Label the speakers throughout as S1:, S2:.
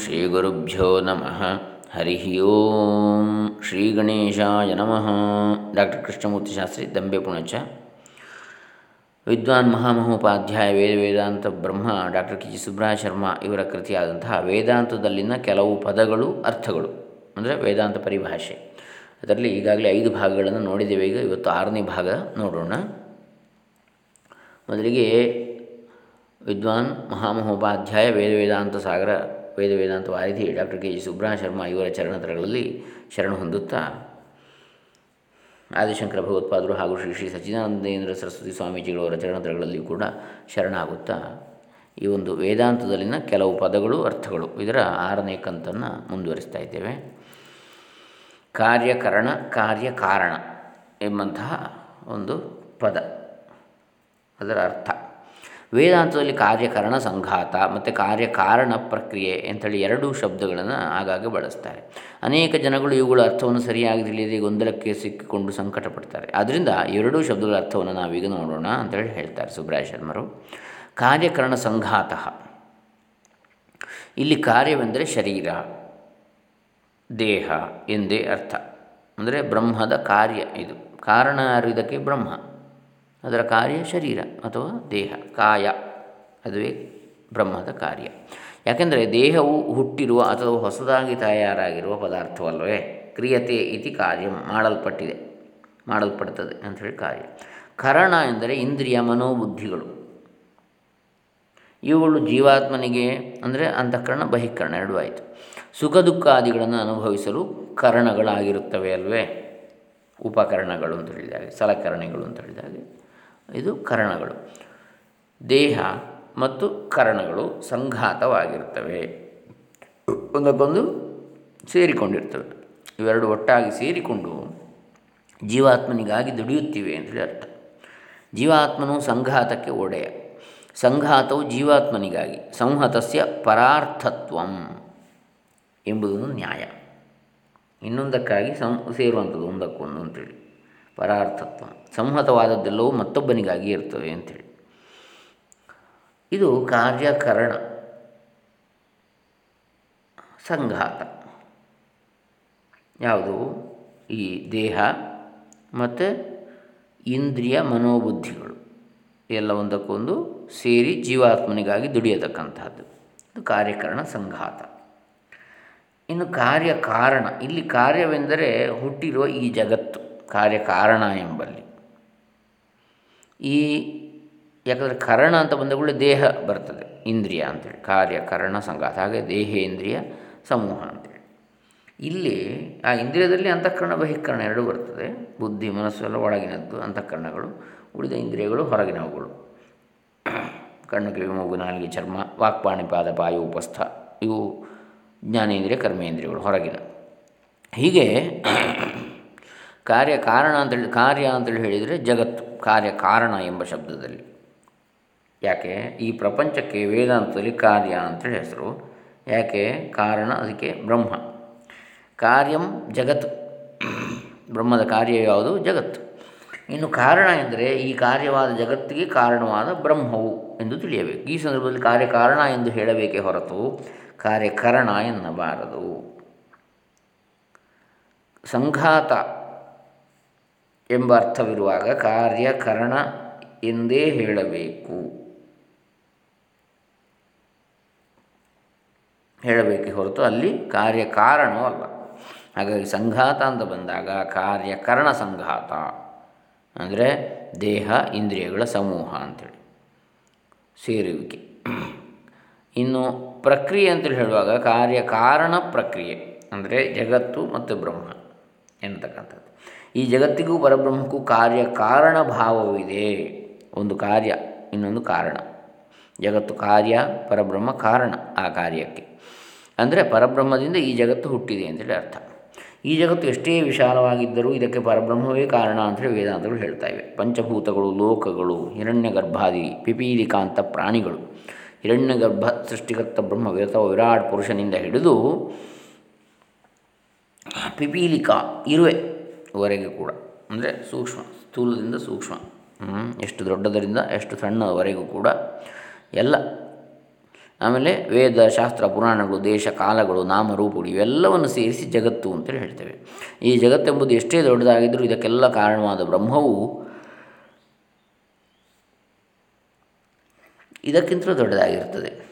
S1: ಶ್ರೀಗುರುಭ್ಯೋ ನಮಃ. ಹರಿ ಓಂ. ಶ್ರೀ ಗಣೇಶಾಯ ನಮಃ. ಡಾಕ್ಟರ್ ಕೃಷ್ಣಮೂರ್ತಿ ಶಾಸ್ತ್ರಿ ದಂಬೆ ಪುಣಚ. ವಿದ್ವಾನ್ ಮಹಾಮಹೋಪಾಧ್ಯಾಯ ವೇದ ವೇದಾಂತ ಬ್ರಹ್ಮ ಡಾಕ್ಟರ್ ಕೆ ಜಿ ಸುಬ್ರಹ ಶರ್ಮಾ ಇವರ ಕೃತಿಯಾದಂತಹ ವೇದಾಂತದಲ್ಲಿನ ಕೆಲವು ಪದಗಳು ಅರ್ಥಗಳು, ಅಂದರೆ ವೇದಾಂತ ಪರಿಭಾಷೆ. ಅದರಲ್ಲಿ ಈಗಾಗಲೇ ಐದು ಭಾಗಗಳನ್ನು ನೋಡಿದ್ದೇವೆ. ಈಗ ಇವತ್ತು ಆರನೇ ಭಾಗ ನೋಡೋಣ. ಮೊದಲಿಗೆ ವಿದ್ವಾನ್ ಮಹಾಮಹೋಪಾಧ್ಯಾಯ ವೇದ ವೇದಾಂತ ಸಾಗರ ವೇದ ವೇದಾಂತ ವಾರಿಧಿ ಡಾಕ್ಟರ್ ಕೆ ಜಿ ಸುಬ್ರಹ ಶರ್ಮಾ ಇವರ ಚರಣತರಗಳಲ್ಲಿ ಶರಣ ಹೊಂದುತ್ತಾ ಆದಿಶಂಕರ ಭಗವತ್ಪಾದರು ಹಾಗೂ ಶ್ರೀ ಶ್ರೀ ಸಚ್ಚಿದಾನಂದೇಂದ್ರ ಸರಸ್ವತಿ ಸ್ವಾಮೀಜಿಗಳವರ ಚರಣತರಗಳಲ್ಲಿಯೂ ಕೂಡ ಶರಣಾಗುತ್ತಾ. ಈ ಒಂದು ವೇದಾಂತದಲ್ಲಿನ ಕೆಲವು ಪದಗಳು, ಅರ್ಥಗಳು ಇದರ ಆರನೇ ಕಂತನ್ನು ಮುಂದುವರಿಸ್ತಾ ಇದ್ದೇವೆ. ಕಾರ್ಯಕರಣ, ಕಾರ್ಯಕಾರಣ ಎಂಬಂತಹ ಒಂದು ಪದ. ಅದರ ಅರ್ಥ. ವೇದಾಂತದಲ್ಲಿ ಕಾರ್ಯಕರಣ ಸಂಘಾತ ಮತ್ತು ಕಾರ್ಯಕಾರಣ ಪ್ರಕ್ರಿಯೆ ಅಂಥೇಳಿ ಎರಡೂ ಶಬ್ದಗಳನ್ನು ಆಗಾಗ ಬಳಸ್ತಾರೆ. ಅನೇಕ ಜನಗಳು ಇವುಗಳ ಅರ್ಥವನ್ನು ಸರಿಯಾಗಿ ತಿಳಿಯದೆ ಗೊಂದಲಕ್ಕೆ ಸಿಕ್ಕಿಕೊಂಡು ಸಂಕಟ ಪಡ್ತಾರೆ ಆದ್ದರಿಂದ ಎರಡೂ ಶಬ್ದಗಳ ಅರ್ಥವನ್ನು ನಾವೀಗ ನೋಡೋಣ ಅಂತೇಳಿ ಹೇಳ್ತಾರೆ ಸುಬ್ರಾಯ ಶರ್ಮರು. ಕಾರ್ಯಕರಣ ಸಂಘಾತ. ಇಲ್ಲಿ ಕಾರ್ಯವೆಂದರೆ ಶರೀರ, ದೇಹ ಎಂದೇ ಅರ್ಥ. ಅಂದರೆ ಬ್ರಹ್ಮದ ಕಾರ್ಯ ಇದು. ಕಾರಣ ಇದಕ್ಕೆ? ಬ್ರಹ್ಮ. ಅದರ ಕಾರ್ಯ ಶರೀರ ಅಥವಾ ದೇಹ, ಕಾಯ. ಅದುವೇ ಬ್ರಹ್ಮದ ಕಾರ್ಯ. ಯಾಕೆಂದರೆ ದೇಹವು ಹುಟ್ಟಿರುವ ಅಥವಾ ಹೊಸದಾಗಿ ತಯಾರಾಗಿರುವ ಪದಾರ್ಥವಲ್ಲವೇ? ಕ್ರಿಯತೆ ಇತಿ ಕಾರ್ಯ, ಮಾಡಲ್ಪಟ್ಟಿದೆ, ಮಾಡಲ್ಪಡ್ತದೆ ಅಂಥೇಳಿ ಕಾರ್ಯ. ಕರಣ ಎಂದರೆ ಇಂದ್ರಿಯ ಮನೋಬುದ್ಧಿಗಳು. ಇವುಗಳು ಜೀವಾತ್ಮನಿಗೆ ಅಂದರೆ ಅಂತಃಕರಣ, ಬಹಿಕರಣ ಎರಡೂ ಆಯಿತು. ಸುಖ ದುಃಖಾದಿಗಳನ್ನು ಅನುಭವಿಸಲು ಕರಣಗಳಾಗಿರುತ್ತವೆ ಅಲ್ವೇ? ಉಪಕರಣಗಳು ಅಂತ ಹೇಳಿದಾಗೆ, ಸಲಕರಣೆಗಳು ಅಂತ ಹೇಳಿದಾಗ. ಇದು ಕರಣಗಳು. ದೇಹ ಮತ್ತು ಕರಣಗಳು ಸಂಘಾತವಾಗಿರುತ್ತವೆ ಒಂದಕ್ಕೊಂದು ಸೇರಿಕೊಂಡಿರ್ತವೆ. ಇವೆರಡು ಒಟ್ಟಾಗಿ ಸೇರಿಕೊಂಡು ಜೀವಾತ್ಮನಿಗಾಗಿ ದುಡಿಯುತ್ತಿವೆ ಅಂತೇಳಿ ಅರ್ಥ. ಜೀವಾತ್ಮನು ಸಂಘಾತಕ್ಕೆ ಒಡೆಯ. ಸಂಘಾತವು ಜೀವಾತ್ಮನಿಗಾಗಿ, ಸಂಹತಸ್ಯ ಪರಾರ್ಥತ್ವಂ ಎಂಬುದನ್ನು ನ್ಯಾಯ. ಇನ್ನೊಂದಕ್ಕಾಗಿ ಸಂ ಸೇರುವಂಥದ್ದು ಒಂದಕ್ಕೊಂದು ಅಂತೇಳಿ. ಪರಾರ್ಥತ್ವ. ಸಂಹತವಾದದ್ದೆಲ್ಲವೂ ಮತ್ತೊಬ್ಬನಿಗಾಗಿ ಇರ್ತವೆ ಅಂಥೇಳಿ ಇದು ಕಾರ್ಯಕರಣ. ಸಂಘಾತ. ಯಾವುದು? ಈ ದೇಹ ಮತ್ತು ಇಂದ್ರಿಯ ಮನೋಬುದ್ಧಿಗಳು. ಎಲ್ಲ ಒಂದಕ್ಕೊಂದು ಸೇರಿ ಜೀವಾತ್ಮನಿಗಾಗಿ ದುಡಿಯತಕ್ಕಂಥದ್ದು ಇದು ಕಾರ್ಯಕರಣ, ಸಂಘಾತ. ಇನ್ನು ಕಾರ್ಯಕಾರಣ. ಇಲ್ಲಿ ಕಾರ್ಯವೆಂದರೆ ಹುಟ್ಟಿರುವ ಈ ಜಗತ್ತು. ಕಾರ್ಯಕಾರಣ ಎಂಬಲ್ಲಿ. ಈ ಯಾಕಂದರೆ ಕರಣ ಅಂತ ಬಂದ ಕೂಡಲೇ ದೇಹ ಬರ್ತದೆ, ಇಂದ್ರಿಯ ಅಂತೇಳಿ. ಕಾರ್ಯ, ಕರಣ, ಸಂಘಾತ, ಹಾಗೆ ದೇಹೇಂದ್ರಿಯ ಸಮೂಹ ಅಂತೇಳಿ. ಇಲ್ಲಿ ಆ ಇಂದ್ರಿಯದಲ್ಲಿ ಅಂತಃಕರಣ, ಬಹಿಕರಣ ಎರಡೂ ಬರ್ತದೆ. ಬುದ್ಧಿ, ಮನಸ್ಸು ಎಲ್ಲ ಒಳಗಿನದ್ದು, ಅಂತಃಕರಣಗಳು, ಉಳಿದ ಇಂದ್ರಿಯಗಳು ಹೊರಗಿನವುಗಳು ಕಣ್ಣು ಕಿವಿ, ಮೂಗು, ನಾಲಿಗೆ, ಚರ್ಮ, ವಾಕ್ಪಾಣಿ, ಪಾದ, ಪಾಯು, ಉಪಸ್ಥ, ಇವು ಜ್ಞಾನೇಂದ್ರಿಯ, ಕರ್ಮೇಂದ್ರಿಯಗಳು ಹೊರಗಿನ. ಹೀಗೆ ಕಾರ್ಯ ಕಾರಣ ಅಂತೇಳಿ, ಕಾರ್ಯ ಅಂತೇಳಿ ಹೇಳಿದರೆ ಜಗತ್ತು ಕಾರ್ಯ ಕಾರಣ ಎಂಬ ಶಬ್ದದಲ್ಲಿ. ಯಾಕೆ? ಈ ಪ್ರಪಂಚಕ್ಕೆ ವೇದಾಂತದಲ್ಲಿ ಕಾರ್ಯ ಅಂತೇಳಿ ಹೆಸರು. ಯಾಕೆ? ಕಾರಣ ಅದಕ್ಕೆ ಬ್ರಹ್ಮ. ಕಾರ್ಯಂ ಜಗತ್ತು ಬ್ರಹ್ಮದ ಕಾರ್ಯ ಯಾವುದು? ಜಗತ್ತು ಇನ್ನು ಕಾರಣ ಎಂದರೆ ಈ ಕಾರ್ಯವಾದ ಜಗತ್ತಿಗೆ ಕಾರಣವಾದ ಬ್ರಹ್ಮವು ಎಂದು ತಿಳಿಯಬೇಕು. ಈ ಸಂದರ್ಭದಲ್ಲಿ ಕಾರ್ಯಕಾರಣ ಎಂದು ಹೇಳಬೇಕೇ ಹೊರತು ಕಾರ್ಯಕರಣ ಎನ್ನಬಾರದು. ಸಂಘಾತ ಎಂಬ ಅರ್ಥವಿರುವಾಗ ಕಾರ್ಯಕರಣ ಎಂದೇ ಹೇಳಬೇಕು. ಹೇಳಬೇಕೆ ಹೊರತು ಅಲ್ಲಿ ಕಾರ್ಯಕಾರಣವೂ ಅಲ್ಲ. ಹಾಗಾಗಿ ಸಂಘಾತ ಅಂತ ಬಂದಾಗ ಕಾರ್ಯಕರಣ ಸಂಘಾತ ಅಂದರೆ ದೇಹ, ಇಂದ್ರಿಯಗಳ ಸಮೂಹ ಅಂಥೇಳಿ ಸೇರುವಿಕೆ. ಇನ್ನು ಪ್ರಕ್ರಿಯೆ ಅಂತೇಳಿ ಹೇಳುವಾಗ ಕಾರ್ಯಕಾರಣ ಪ್ರಕ್ರಿಯೆ ಅಂದರೆ ಜಗತ್ತು ಮತ್ತು ಬ್ರಹ್ಮ ಎನ್ನತಕ್ಕಂಥದ್ದು. ಈ ಜಗತ್ತಿಗೂ ಪರಬ್ರಹ್ಮಕ್ಕೂ ಕಾರ್ಯ ಕಾರಣ ಭಾವವಿದೆ. ಒಂದು ಕಾರ್ಯ, ಇನ್ನೊಂದು ಕಾರಣ. ಜಗತ್ತು ಕಾರ್ಯ, ಪರಬ್ರಹ್ಮ ಕಾರಣ ಆ ಕಾರ್ಯಕ್ಕೆ. ಅಂದರೆ ಪರಬ್ರಹ್ಮದಿಂದ ಈ ಜಗತ್ತು ಹುಟ್ಟಿದೆ ಅಂತೇಳಿ ಅರ್ಥ. ಈ ಜಗತ್ತು ಎಷ್ಟೇ ವಿಶಾಲವಾಗಿದ್ದರೂ ಇದಕ್ಕೆ ಪರಬ್ರಹ್ಮವೇ ಕಾರಣ ಅಂತೇಳಿ ವೇದಾಂತಗಳು ಹೇಳ್ತಾ ಇವೆ. ಪಂಚಭೂತಗಳು, ಲೋಕಗಳು, ಹಿರಣ್ಯ ಗರ್ಭಾದಿ, ಪಿಪೀಲಿಕಾಂತ ಪ್ರಾಣಿಗಳು. ಹಿರಣ್ಯ ಗರ್ಭ ಸೃಷ್ಟಿಕರ್ತ ಬ್ರಹ್ಮ ಅಥವಾ ವಿರಾಟ್ ಪುರುಷನಿಂದ ಹಿಡಿದು ಪಿಪೀಲಿಕಾ ಇರುವೆವರೆಗೆ ಕೂಡ. ಅಂದರೆ ಸೂಕ್ಷ್ಮ, ಸ್ಥೂಲದಿಂದ ಸೂಕ್ಷ್ಮ. ಎಷ್ಟು ದೊಡ್ಡದರಿಂದ ಎಷ್ಟು ಸಣ್ಣವರೆಗೂ ಕೂಡ ಎಲ್ಲ. ಆಮೇಲೆ ವೇದ, ಶಾಸ್ತ್ರ, ಪುರಾಣಗಳು, ದೇಶ, ಕಾಲಗಳು ನಾಮರೂಪಗಳು ಇವೆಲ್ಲವನ್ನು ಸೇರಿಸಿ ಜಗತ್ತು ಅಂತೇಳಿ ಹೇಳ್ತೇವೆ. ಈ ಜಗತ್ತೆಂಬುದು ಎಷ್ಟೇ ದೊಡ್ಡದಾಗಿದ್ದರೂ ಇದಕ್ಕೆಲ್ಲ ಕಾರಣವಾದ ಬ್ರಹ್ಮವು ಇದಕ್ಕಿಂತಲೂ ದೊಡ್ಡದಾಗಿರ್ತದೆ.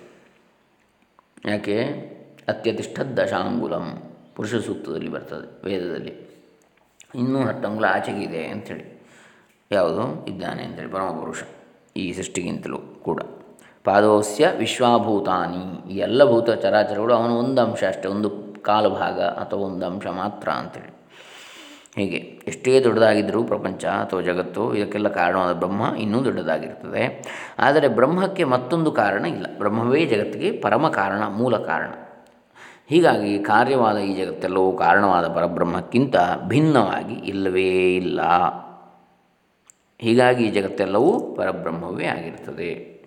S1: ಯಾಕೆ? ಅತ್ಯತಿಷ್ಠ ದಶಾಂಗುಲಂ. ಪುರುಷ ಸೂಕ್ತದಲ್ಲಿ ಬರ್ತದೆ ವೇದದಲ್ಲಿ. ಇನ್ನೂ ಹತ್ತಂಗುಲ ಆಚೆಗಿದೆ ಅಂಥೇಳಿ. ಯಾವುದು? ಇದ್ದಾನೆ ಅಂತೇಳಿ ಪರಮಪುರುಷ. ಈ ಸೃಷ್ಟಿಗಿಂತಲೂ ಕೂಡ. ಪಾದೋಸ್ಯ ವಿಶ್ವಾಭೂತಾನಿ. ಈ ಎಲ್ಲ ಭೂತ ಚರಾಚರಗಳು ಅವನು ಒಂದು ಅಂಶ ಅಷ್ಟೇ, ಒಂದು ಕಾಲು ಭಾಗ ಅಥವಾ ಒಂದು ಅಂಶ ಮಾತ್ರ ಅಂಥೇಳಿ. ಹೀಗೆ ಎಷ್ಟೇ ದೊಡ್ಡದಾಗಿದ್ದರೂ ಪ್ರಪಂಚ ಅಥವಾ ಜಗತ್ತು ಇದಕ್ಕೆಲ್ಲ ಕಾರಣವಾದ ಬ್ರಹ್ಮ ಇನ್ನೂ ದೊಡ್ಡದಾಗಿರ್ತದೆ. ಆದರೆ ಬ್ರಹ್ಮಕ್ಕೆ ಮತ್ತೊಂದು ಕಾರಣ ಇಲ್ಲ. ಬ್ರಹ್ಮವೇ ಜಗತ್ತಿಗೆ ಪರಮ ಕಾರಣ, ಮೂಲ ಕಾರಣ. ಹೀಗಾಗಿ ಕಾರ್ಯವಾದ ಈ ಜಗತ್ತೆಲ್ಲವೂ ಕಾರಣವಾದ ಪರಬ್ರಹ್ಮಕ್ಕಿಂತ ಭಿನ್ನವಾಗಿ ಇಲ್ಲವೇ ಇಲ್ಲ. ಹೀಗಾಗಿ ಈ ಜಗತ್ತೆಲ್ಲವೂ ಪರಬ್ರಹ್ಮವೇ ಆಗಿರ್ತದೆ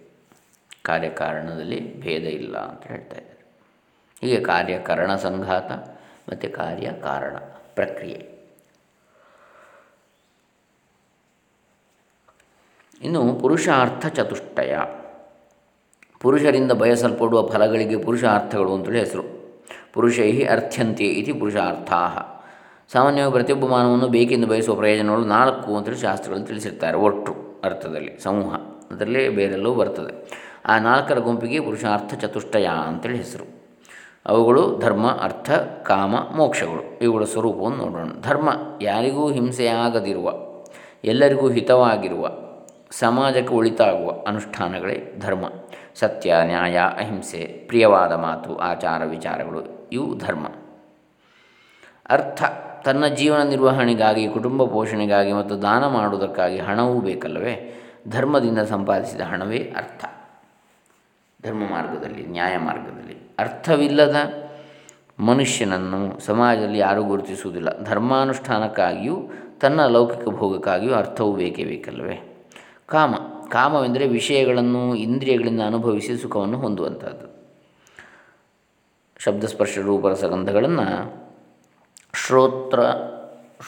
S1: ಕಾರ್ಯಕಾರಣದಲ್ಲಿ ಭೇದ ಇಲ್ಲ ಅಂತ ಹೇಳ್ತಾ ಇದ್ದಾರೆ. ಹೀಗೆ ಕಾರ್ಯಕರಣ ಸಂಘಾತ ಮತ್ತು ಕಾರ್ಯಕಾರಣ ಪ್ರಕ್ರಿಯೆ. ಇನ್ನು ಪುರುಷಾರ್ಥ ಚತುಷ್ಟಯ. ಪುರುಷರಿಂದ ಬಯಸಲ್ಪಡುವ ಫಲಗಳಿಗೆ ಪುರುಷಾರ್ಥಗಳು ಅಂತೇಳಿ ಹೆಸರು. ಪುರುಷೈ ಅರ್ಥ್ಯಂತೆ ಇತಿ ಪುರುಷಾರ್ಥಾ. ಸಾಮಾನ್ಯವಾಗಿ ಪ್ರತಿಯೊಬ್ಬ ಮಾನವನ್ನು ಬೇಕೆಂದು ಬಯಸುವ ಪ್ರಯೋಜನಗಳು ನಾಲ್ಕು ಅಂತೇಳಿ ಶಾಸ್ತ್ರಗಳಲ್ಲಿ ತಿಳಿಸಿರ್ತಾರೆ ಒಟ್ಟು ಅರ್ಥದಲ್ಲಿ, ಸಮೂಹ. ಅದರಲ್ಲೇ ಬೇರೆಲ್ಲವೂ ಬರ್ತದೆ. ಆ ನಾಲ್ಕರ ಗುಂಪಿಗೆ ಪುರುಷಾರ್ಥ ಚತುಷ್ಟಯ ಅಂತೇಳಿ ಹೆಸರು. ಅವುಗಳು ಧರ್ಮ, ಅರ್ಥ, ಕಾಮ, ಮೋಕ್ಷಗಳು. ಇವುಗಳ ಸ್ವರೂಪವನ್ನು ನೋಡೋಣ. ಧರ್ಮ ಯಾರಿಗೂ ಹಿಂಸೆಯಾಗದಿರುವ, ಎಲ್ಲರಿಗೂ ಹಿತವಾಗಿರುವ, ಸಮಾಜಕ್ಕೆ ಒಳಿತಾಗುವ ಅನುಷ್ಠಾನಗಳೇ ಧರ್ಮ. ಸತ್ಯ, ನ್ಯಾಯ, ಅಹಿಂಸೆ, ಪ್ರಿಯವಾದ ಮಾತು, ಆಚಾರ, ವಿಚಾರಗಳು ಇವು ಧರ್ಮ. ಅರ್ಥ, ತನ್ನ ಜೀವನ ನಿರ್ವಹಣೆಗಾಗಿ, ಕುಟುಂಬ ಪೋಷಣೆಗಾಗಿ ಮತ್ತು ದಾನ ಮಾಡುವುದಕ್ಕಾಗಿ ಹಣವೂ ಬೇಕಲ್ಲವೇ? ಧರ್ಮದಿಂದ ಸಂಪಾದಿಸಿದ ಹಣವೇ ಅರ್ಥ. ಧರ್ಮ ಮಾರ್ಗದಲ್ಲಿ, ನ್ಯಾಯ ಮಾರ್ಗದಲ್ಲಿ. ಅರ್ಥವಿಲ್ಲದ ಮನುಷ್ಯನನ್ನು ಸಮಾಜದಲ್ಲಿ ಯಾರೂ ಗುರುತಿಸುವುದಿಲ್ಲ. ಧರ್ಮಾನುಷ್ಠಾನಕ್ಕಾಗಿಯೂ, ತನ್ನ ಲೌಕಿಕ ಭೋಗಕ್ಕಾಗಿಯೂ ಅರ್ಥವೂ ಬೇಕೇ ಬೇಕಲ್ಲವೇ? ಕಾಮ. ಕಾಮವೆಂದರೆ ವಿಷಯಗಳನ್ನು, ಇಂದ್ರಿಯಗಳಿಂದ ಅನುಭವಿಸಿ ಸುಖವನ್ನು ಹೊಂದುವಂಥದ್ದು. ಶಬ್ದಸ್ಪರ್ಶ ರೂಪರಸಗಂಧಗಳನ್ನು ಶ್ರೋತ್ರ,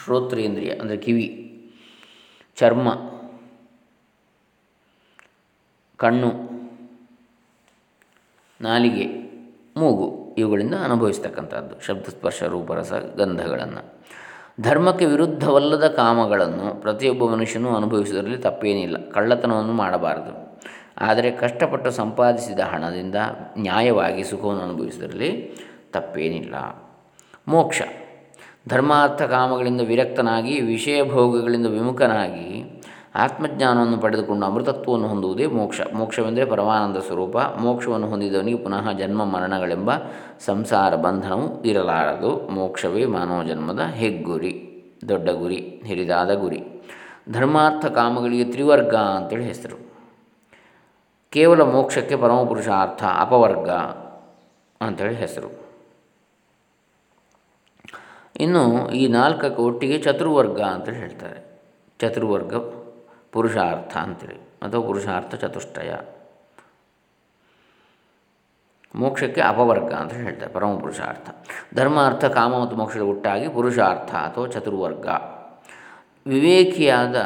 S1: ಶ್ರೋತ್ರೇಂದ್ರಿಯ ಅಂದರೆ ಕಿವಿ, ಚರ್ಮ, ಕಣ್ಣು, ನಾಲಿಗೆ, ಮೂಗು ಇವುಗಳಿಂದ ಅನುಭವಿಸ್ತಕ್ಕಂಥದ್ದು ಶಬ್ದಸ್ಪರ್ಶ ರೂಪರಸ ಗಂಧಗಳನ್ನು ಧರ್ಮಕ್ಕೆ ವಿರುದ್ಧವಲ್ಲದ ಕಾಮಗಳನ್ನು ಪ್ರತಿಯೊಬ್ಬ ಮನುಷ್ಯನೂ ಅನುಭವಿಸುವುದರಲ್ಲಿ ತಪ್ಪೇನಿಲ್ಲ. ಕಳ್ಳತನವನ್ನು ಮಾಡಬಾರದು. ಆದರೆ ಕಷ್ಟಪಟ್ಟು ಸಂಪಾದಿಸಿದ ಹಣದಿಂದ ನ್ಯಾಯವಾಗಿ ಸುಖವನ್ನು ಅನುಭವಿಸುವುದರಲ್ಲಿ ತಪ್ಪೇನಿಲ್ಲ. ಮೋಕ್ಷ. ಧರ್ಮಾರ್ಥ ಕಾಮಗಳಿಂದ ವಿರಕ್ತನಾಗಿ, ವಿಷಯ ಭೋಗಗಳಿಂದ ವಿಮುಖನಾಗಿ, ಆತ್ಮಜ್ಞಾನವನ್ನು ಪಡೆದುಕೊಂಡು ಅಮೃತತ್ವವನ್ನು ಹೊಂದುವುದೇ ಮೋಕ್ಷ. ಮೋಕ್ಷವೆಂದರೆ ಪರಮಾನಂದ ಸ್ವರೂಪ. ಮೋಕ್ಷವನ್ನು ಹೊಂದಿದವನಿಗೆ ಪುನಃ ಜನ್ಮ ಮರಣಗಳೆಂಬ ಸಂಸಾರ ಬಂಧನವು ಇರಲಾರದು. ಮೋಕ್ಷವೇ ಮಾನವ ಜನ್ಮದ ಹೆಗ್ಗುರಿ, ದೊಡ್ಡ ಗುರಿ, ಹಿರಿದಾದ ಗುರಿ. ಧರ್ಮಾರ್ಥ ಕಾಮಗಳಿಗೆ ತ್ರಿವರ್ಗ ಅಂತೇಳಿ ಹೆಸರು. ಕೇವಲ ಮೋಕ್ಷಕ್ಕೆ ಪರಮಪುರುಷಾರ್ಥ, ಅಪವರ್ಗ ಅಂಥೇಳಿ ಹೆಸರು. ಇನ್ನು ಈ ನಾಲ್ಕಕ್ಕೆ ಒಟ್ಟಿಗೆ ಚತುರ್ವರ್ಗ ಅಂತೇಳಿ ಹೇಳ್ತಾರೆ. ಚತುರ್ವರ್ಗ ಪುರುಷಾರ್ಥ ಅಂತೇಳಿ, ಅಥವಾ ಪುರುಷಾರ್ಥ ಚತುಷ್ಟಯ. ಮೋಕ್ಷಕ್ಕೆ ಅಪವರ್ಗ ಅಂತ ಹೇಳ್ತಾರೆ ಪರಮ ಪುರುಷಾರ್ಥ ಧರ್ಮಾರ್ಥ, ಕಾಮ ಮತ್ತು ಮೋಕ್ಷದ ಒಟ್ಟಾಗಿ ಪುರುಷಾರ್ಥ ಅಥವಾ ಚತುರ್ವರ್ಗ. ವಿವೇಕಿಯಾದ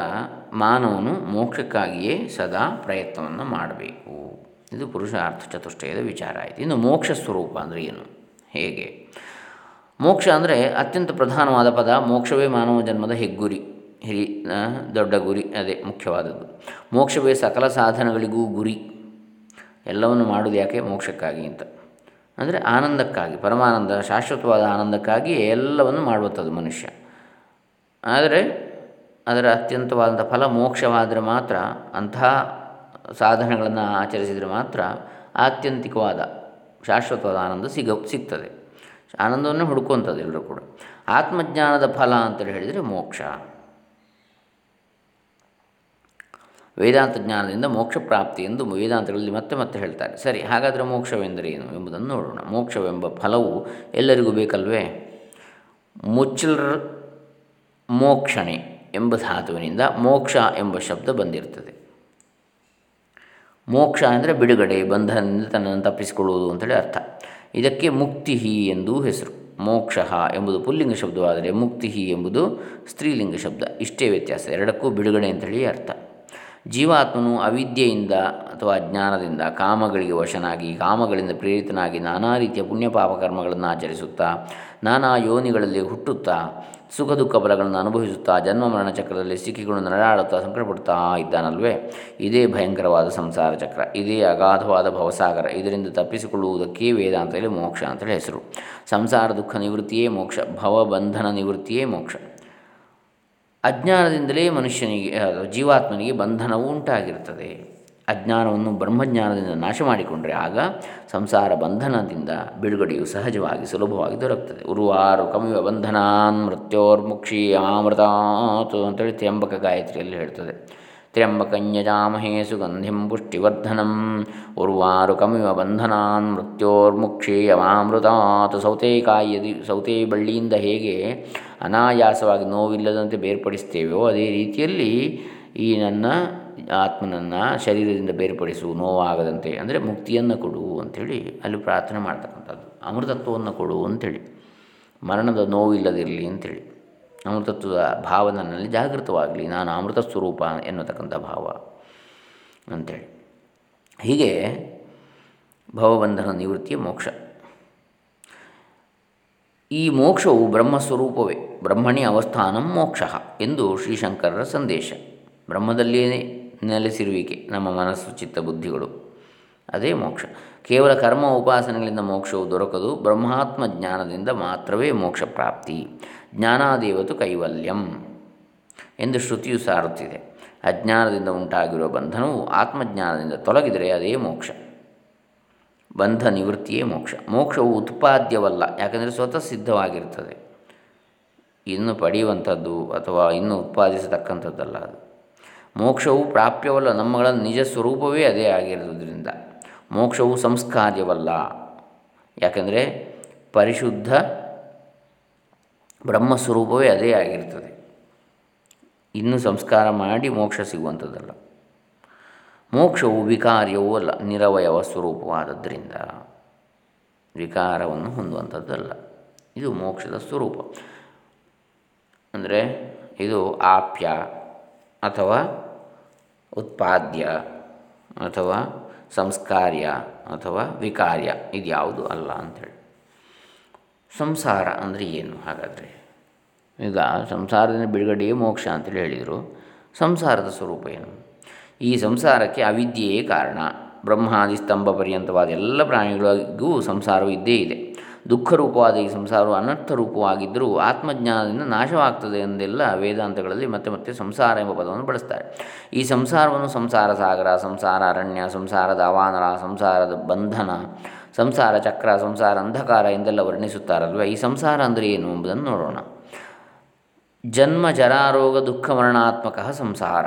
S1: ಮಾನವನು ಮೋಕ್ಷಕ್ಕಾಗಿಯೇ ಸದಾ ಪ್ರಯತ್ನವನ್ನು ಮಾಡಬೇಕು. ಇದು ಪುರುಷಾರ್ಥ ಚತುಷ್ಟಯದ ವಿಚಾರ ಆಯಿತು. ಇನ್ನು ಮೋಕ್ಷ ಸ್ವರೂಪ ಅಂದರೆ ಏನು? ಹೇಗೆ? ಮೋಕ್ಷ ಅಂದರೆ ಅತ್ಯಂತ ಪ್ರಧಾನವಾದ ಪದ. ಮೋಕ್ಷವೇ ಮಾನವ ಜನ್ಮದ ಹೆಗ್ಗುರಿ. ಹಿರಿ ದೊಡ್ಡ ಗುರಿ, ಅದೇ ಮುಖ್ಯವಾದದ್ದು. ಮೋಕ್ಷವೇ ಸಕಲ ಸಾಧನಗಳಿಗೂ ಗುರಿ. ಎಲ್ಲವನ್ನು ಮಾಡೋದು ಯಾಕೆ? ಮೋಕ್ಷಕ್ಕಾಗಿ ಅಂತ. ಅಂದರೆ ಆನಂದಕ್ಕಾಗಿ, ಪರಮಾನಂದ, ಶಾಶ್ವತವಾದ ಆನಂದಕ್ಕಾಗಿ ಎಲ್ಲವನ್ನು ಮಾಡುವಂಥದ್ದು ಮನುಷ್ಯ. ಆದರೆ ಅದರ ಅತ್ಯಂತವಾದಂಥ ಫಲ ಮೋಕ್ಷವಾದರೆ ಮಾತ್ರ, ಅಂತಹ ಸಾಧನೆಗಳನ್ನು ಆಚರಿಸಿದರೆ ಮಾತ್ರ ಆತ್ಯಂತಿಕವಾದ ಶಾಶ್ವತವಾದ ಆನಂದ ಸಿಗ, ಸಿಗ್ತದೆ. ಆನಂದವನ್ನು ಹುಡುಕುವಂಥದ್ದು ಎಲ್ಲರೂ ಕೂಡ. ಆತ್ಮಜ್ಞಾನದ ಫಲ ಅಂತೇಳಿ ಹೇಳಿದರೆ ಮೋಕ್ಷ. ವೇದಾಂತ ಜ್ಞಾನದಿಂದ ಮೋಕ್ಷ ಪ್ರಾಪ್ತಿ ಎಂದು ವೇದಾಂತಗಳಲ್ಲಿ ಮತ್ತೆ ಮತ್ತೆ ಹೇಳ್ತಾರೆ. ಸರಿ, ಹಾಗಾದರೆ ಮೋಕ್ಷವೆಂದರೆ ಏನು ಎಂಬುದನ್ನು ನೋಡೋಣ. ಮೋಕ್ಷವೆಂಬ ಫಲವು ಎಲ್ಲರಿಗೂ ಬೇಕಲ್ವೇ? ಮುಚ್ಚಲ್ರ ಮೋಕ್ಷಣೆ. ಎಂಬ ಧಾತುವಿನಿಂದ ಮೋಕ್ಷ ಎಂಬ ಶಬ್ದ ಬಂದಿರ್ತದೆ. ಮೋಕ್ಷ ಅಂದರೆ ಬಿಡುಗಡೆ, ಬಂಧನದಿಂದ ತನ್ನನ್ನು ತಪ್ಪಿಸಿಕೊಳ್ಳುವುದು ಅಂತೇಳಿ ಅರ್ಥ. ಇದಕ್ಕೆ ಮುಕ್ತಿ ಎಂದೂ ಹೆಸರು. ಮೋಕ್ಷ ಎಂಬುದು ಪುಲ್ಲಿಂಗ ಶಬ್ದವಾದರೆ ಮುಕ್ತಿ ಎಂಬುದು ಸ್ತ್ರೀಲಿಂಗ ಶಬ್ದ. ಇಷ್ಟೇ ವ್ಯತ್ಯಾಸ. ಎರಡಕ್ಕೂ ಬಿಡುಗಡೆ ಅಂತೇಳಿ ಅರ್ಥ. ಜೀವಾತ್ಮನು ಅವಿದ್ಯೆಯಿಂದ ಅಥವಾ ಅಜ್ಞಾನದಿಂದ ಕಾಮಗಳಿಗೆ ವಶನಾಗಿ, ಕಾಮಗಳಿಂದ ಪ್ರೇರಿತನಾಗಿ ನಾನಾ ರೀತಿಯ ಪುಣ್ಯ ಪಾಪ ಕರ್ಮಗಳನ್ನು ಆಚರಿಸುತ್ತಾ, ನಾನಾ ಯೋನಿಗಳಲ್ಲಿ ಹುಟ್ಟುತ್ತಾ ಸುಖ ದುಃಖ ಫಲಗಳನ್ನು ಅನುಭವಿಸುತ್ತಾ ಜನ್ಮ ಮರಣ ಚಕ್ರದಲ್ಲಿ ಸಿಕ್ಕಿಕೊಂಡು ನರಳಾಡುತ್ತಾ ಸಂಕಟಪಡುತ್ತಾ ಇದ್ದಾನಲ್ವೇ? ಇದೇ ಭಯಂಕರವಾದ ಸಂಸಾರ ಚಕ್ರ. ಇದೇ ಅಗಾಧವಾದ ಭವಸಾಗರ. ಇದರಿಂದ ತಪ್ಪಿಸಿಕೊಳ್ಳುವುದಕ್ಕೆ ವೇದಾಂತದಲ್ಲಿ ಮೋಕ್ಷ ಅಂತೇಳಿ ಹೆಸರು. ಸಂಸಾರ ದುಃಖ ನಿವೃತ್ತಿಯೇ ಮೋಕ್ಷ. ಭವಬಂಧನ ನಿವೃತ್ತಿಯೇ ಮೋಕ್ಷ. ಅಜ್ಞಾನದಿಂದಲೇ ಮನುಷ್ಯನಿಗೆ ಜೀವಾತ್ಮನಿಗೆ ಬಂಧನವು ಉಂಟಾಗಿರುತ್ತದೆ. ಅಜ್ಞಾನವನ್ನು ಬ್ರಹ್ಮಜ್ಞಾನದಿಂದ ನಾಶ ಮಾಡಿಕೊಂಡರೆ ಆಗ ಸಂಸಾರ ಬಂಧನದಿಂದ ಬಿಡುಗಡೆಯು ಸಹಜವಾಗಿ ಸುಲಭವಾಗಿ ದೊರಕುತ್ತದೆ ಉರುವಾರು ಕಮಿವ ಬಂಧನಾನ್ ಮೃತ್ಯೋರ್ಮುಕ್ಷಿ ಅಮಾಮೃತಾತ್ ಅಂತೇಳಿ ತ್ರ್ಯಂಬಕ ಗಾಯತ್ರಿಯಲ್ಲಿ ಹೇಳ್ತದೆ. ತ್ರ್ಯಂಬಕನ್ಯಜಾಮಹೇ ಸುಗಂಧಿಂ ಪುಷ್ಟಿವರ್ಧನಂ. ಉರ್ವಾರು ಕಮಿವ ಬಂಧನಾನ್ ಮೃತ್ಯೋರ್ಮುಕ್ಷಿ ಅಮಾಮೃತಾತ್ ಸೌತೆಕಾಯಿ ಸೌತೆ ಬಳ್ಳಿಯಿಂದ ಹೇಗೆ ಅನಾಯಾಸವಾಗಿ ನೋವಿಲ್ಲದಂತೆ ಬೇರ್ಪಡಿಸ್ತೇವೆಯೋ ಅದೇ ರೀತಿಯಲ್ಲಿ ಈ ನನ್ನ ಆತ್ಮನನ್ನು ಶರೀರದಿಂದ ಬೇರ್ಪಡಿಸು ನೋವಾಗದಂತೆ, ಅಂದರೆ ಮುಕ್ತಿಯನ್ನು ಕೊಡು ಅಂಥೇಳಿ ಅಲ್ಲಿ ಪ್ರಾರ್ಥನೆ ಮಾಡ್ತಕ್ಕಂಥದ್ದು. ಅಮೃತತ್ವವನ್ನು ಕೊಡು ಅಂಥೇಳಿ. ಮರಣದ ನೋವಿಲ್ಲದಿರಲಿ ಅಂಥೇಳಿ. ಅಮೃತತ್ವದ ಭಾವ ನನ್ನಲ್ಲಿ ಜಾಗೃತವಾಗಲಿ, ನಾನು ಅಮೃತ ಸ್ವರೂಪ ಎನ್ನುತಕ್ಕಂಥ ಭಾವ ಅಂಥೇಳಿ. ಹೀಗೆ ಭವಬಂಧನ ನಿವೃತ್ತಿಯ ಮೋಕ್ಷ. ಈ ಮೋಕ್ಷವು ಬ್ರಹ್ಮಸ್ವರೂಪವೇ ಬ್ರಹ್ಮಣಿ ಅವಸ್ಥಾನಂ ಮೋಕ್ಷ ಎಂದು ಶ್ರೀಶಂಕರರ ಸಂದೇಶ. ಬ್ರಹ್ಮದಲ್ಲಿಯೇ ನೆಲೆಸಿರುವಿಕೆ, ನಮ್ಮ ಮನಸ್ಸು, ಚಿತ್ತ, ಬುದ್ಧಿಗಳು. ಅದೇ ಮೋಕ್ಷ. ಕೇವಲ ಕರ್ಮ, ಉಪಾಸನೆಗಳಿಂದ ಮೋಕ್ಷವು ದೊರಕದು, ಬ್ರಹ್ಮಾತ್ಮ ಜ್ಞಾನದಿಂದ ಮಾತ್ರವೇ ಮೋಕ್ಷ ಪ್ರಾಪ್ತಿ. ಜ್ಞಾನಾದೇವತು ಕೈವಲ್ಯಂ ಎಂದು ಶ್ರುತಿಯು ಸಾರುತ್ತಿದೆ. ಅಜ್ಞಾನದಿಂದ ಉಂಟಾಗಿರುವ ಬಂಧನವು ಆತ್ಮಜ್ಞಾನದಿಂದ ತೊಲಗಿದರೆ ಅದೇ ಮೋಕ್ಷ. ಬಂಧ ನಿವೃತ್ತಿಯೇ ಮೋಕ್ಷ. ಮೋಕ್ಷವು ಉತ್ಪಾದ್ಯವಲ್ಲ, ಯಾಕಂದರೆ ಸ್ವತಃ ಸಿದ್ಧವಾಗಿರ್ತದೆ. ಇನ್ನು ಪಡೆಯುವಂಥದ್ದು ಅಥವಾ ಇನ್ನು ಉತ್ಪಾದಿಸತಕ್ಕಂಥದ್ದಲ್ಲ ಅದು. ಮೋಕ್ಷವು ಪ್ರಾಪ್ಯವಲ್ಲ ನಮ್ಮಗಳ ನಿಜ ಸ್ವರೂಪವೇ ಅದೇ ಆಗಿರುವುದರಿಂದ. ಮೋಕ್ಷವು ಸಂಸ್ಕಾರ್ಯವಲ್ಲ. ಯಾಕೆಂದರೆ ಪರಿಶುದ್ಧ ಬ್ರಹ್ಮ ಸ್ವರೂಪವೇ ಅದೇ ಆಗಿರ್ತದೆ ಇನ್ನು ಸಂಸ್ಕಾರ ಮಾಡಿ ಮೋಕ್ಷ ಸಿಗುವಂಥದ್ದಲ್ಲ. ಮೋಕ್ಷವು ವಿಕಾರ್ಯವೂ ಅಲ್ಲ, ನಿರವಯವ ಸ್ವರೂಪವಾದದ್ದರಿಂದ ವಿಕಾರವನ್ನು ಹೊಂದುವಂಥದ್ದಲ್ಲ. ಇದು ಮೋಕ್ಷದ ಸ್ವರೂಪ. ಅಂದರೆ ಇದು ಆಪ್ಯ ಅಥವಾ ಉತ್ಪಾದ್ಯ ಅಥವಾ ಸಂಸ್ಕಾರ್ಯ ಅಥವಾ ವಿಕಾರ್ಯ, ಇದು ಯಾವುದು ಅಲ್ಲ ಅಂಥೇಳಿ ಸಂಸಾರ ಅಂದರೆ ಏನು ಹಾಗಾದರೆ? ಈಗ ಸಂಸಾರದಿಂದ ಬಿಡುಗಡೆಯೇ ಮೋಕ್ಷ ಅಂತೇಳಿ ಹೇಳಿದರು. ಸಂಸಾರದ ಸ್ವರೂಪ ಏನು? ಈ ಸಂಸಾರಕ್ಕೆ ಅವಿದ್ಯೆಯೇ ಕಾರಣ. ಬ್ರಹ್ಮಾದಿ ಸ್ತಂಭ ಪರ್ಯಂತವಾದ ಎಲ್ಲ ಪ್ರಾಣಿಗಳಿಗೂ ಸಂಸಾರವು ಇದ್ದೇ ಇದೆ. ದುಃಖ ರೂಪವಾದ ಈ ಸಂಸಾರವು ಅನರ್ಥ ರೂಪವಾಗಿದ್ದರೂ ಆತ್ಮಜ್ಞಾನದಿಂದ ನಾಶವಾಗ್ತದೆ ಎಂದೆಲ್ಲ ವೇದಾಂತಗಳಲ್ಲಿ ಮತ್ತೆ ಮತ್ತೆ ಸಂಸಾರ ಎಂಬ ಪದವನ್ನು ಬಳಸ್ತಾರೆ. ಈ ಸಂಸಾರವನ್ನು ಸಂಸಾರ ಸಾಗರ, ಸಂಸಾರ ಅರಣ್ಯ, ಸಂಸಾರದ ಅವಾನರ ಸಂಸಾರದ ಬಂಧನ, ಸಂಸಾರ ಚಕ್ರ, ಸಂಸಾರ ಅಂಧಕಾರ ಎಂದೆಲ್ಲ ವರ್ಣಿಸುತ್ತಾರಲ್ವ? ಈ ಸಂಸಾರ ಅಂದರೆ ಏನು ಎಂಬುದನ್ನು ನೋಡೋಣ. ಜನ್ಮ ಜರಾರೋಗ ದುಃಖ ಮರಣಾತ್ಮಕ ಸಂಸಾರ.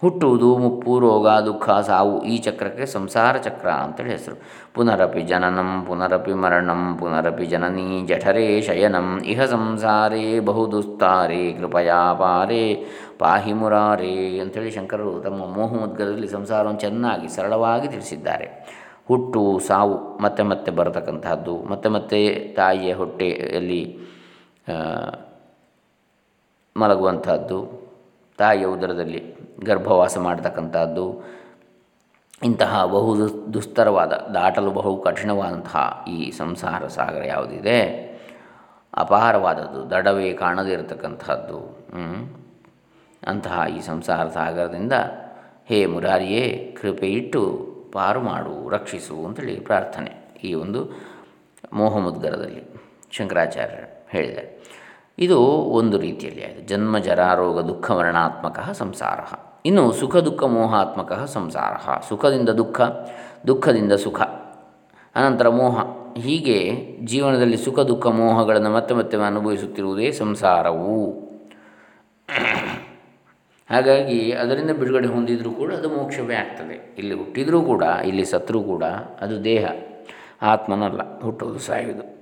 S1: ಹುಟ್ಟುವುದು, ಮುಪ್ಪು, ರೋಗ, ದುಃಖ, ಸಾವು, ಈ ಚಕ್ರಕ್ಕೆ ಸಂಸಾರ ಚಕ್ರ ಅಂತೇಳಿ ಹೆಸರು. ಪುನರಪಿ ಜನನಂ, ಪುನರಪಿ ಮರಣಂ, ಪುನರಪಿ ಜನನೀ ಜಠರೇ ಶಯನಂ. ಇಹ ಸಂಸಾರೇ ಬಹುದುಸ್ತಾರೆ, ಕೃಪಯಾ ಪಾರೇ, ಪಾಹಿ ಮುರಾರೇ ಅಂಥೇಳಿ ಶಂಕರರು ತಮ್ಮ ಮೋಹಮುದ್ಗದಲ್ಲಿ ಸಂಸಾರವನ್ನು ಚೆನ್ನಾಗಿ ಸರಳವಾಗಿ ತಿಳಿಸಿದ್ದಾರೆ. ಹುಟ್ಟು, ಸಾವು, ಮತ್ತೆ ಮತ್ತೆ ಬರತಕ್ಕಂತಹದ್ದು, ಮತ್ತೆ ಮತ್ತೆ ತಾಯಿಯ ಹೊಟ್ಟೆಯಲ್ಲಿ ಮಲಗುವಂತಹದ್ದು ತಾಯಿಯ ಉದರದಲ್ಲಿ ಗರ್ಭವಾಸ ಮಾಡತಕ್ಕಂಥದ್ದು. ಇಂತಹ ಬಹು ದುಸ್ತರವಾದ, ದಾಟಲು ಬಹು ಕಠಿಣವಾದಂತಹ ಈ ಸಂಸಾರ ಸಾಗರ ಯಾವುದಿದೆ? ಅಪಾರವಾದದ್ದು, ದಡವೇ ಕಾಣದೇ ಇರತಕ್ಕಂತಹದ್ದು ಅಂತಹ ಈ ಸಂಸಾರ ಸಾಗರದಿಂದ ಹೇ ಮುರಾರಿಯೇ ಕೃಪೆ ಇಟ್ಟು ಪಾರು ಮಾಡು, ರಕ್ಷಿಸು ಅಂತೇಳಿ ಪ್ರಾರ್ಥನೆ ಈ ಒಂದು ಮೋಹಮುದ್ಗರದಲ್ಲಿ ಶಂಕರಾಚಾರ್ಯರು ಹೇಳಿದ್ದಾರೆ. ಇದು ಒಂದು ರೀತಿಯಲ್ಲಿ ಆಯಿತು. ಜನ್ಮ ಜರಾರೋಗ ದುಃಖ ಮರಣಾತ್ಮಕ ಸಂಸಾರ. ಇನ್ನು ಸುಖ ದುಃಖ ಮೋಹಾತ್ಮಕ ಸಂಸಾರ. ಸುಖದಿಂದ ದುಃಖ, ದುಃಖದಿಂದ ಸುಖ. ಅನಂತರ ಮೋಹ. ಹೀಗೆ ಜೀವನದಲ್ಲಿ ಸುಖ, ದುಃಖ, ಮೋಹಗಳನ್ನು ಮತ್ತೆ ಮತ್ತೆ ಅನುಭವಿಸುತ್ತಿರುವುದೇ ಸಂಸಾರವು. ಹಾಗಾಗಿ ಅದರಿಂದ ಬಿಡುಗಡೆ ಹೊಂದಿದರೂ ಕೂಡ ಅದು ಮೋಕ್ಷವೇ ಆಗ್ತದೆ. ಇಲ್ಲಿ ಹುಟ್ಟಿದರೂ ಕೂಡ, ಇಲ್ಲಿ ಸತ್ರು ಕೂಡ ಅದು ದೇಹ. ಆತ್ಮನಲ್ಲ, ಹುಟ್ಟೋದು ಸಾಯುವುದು.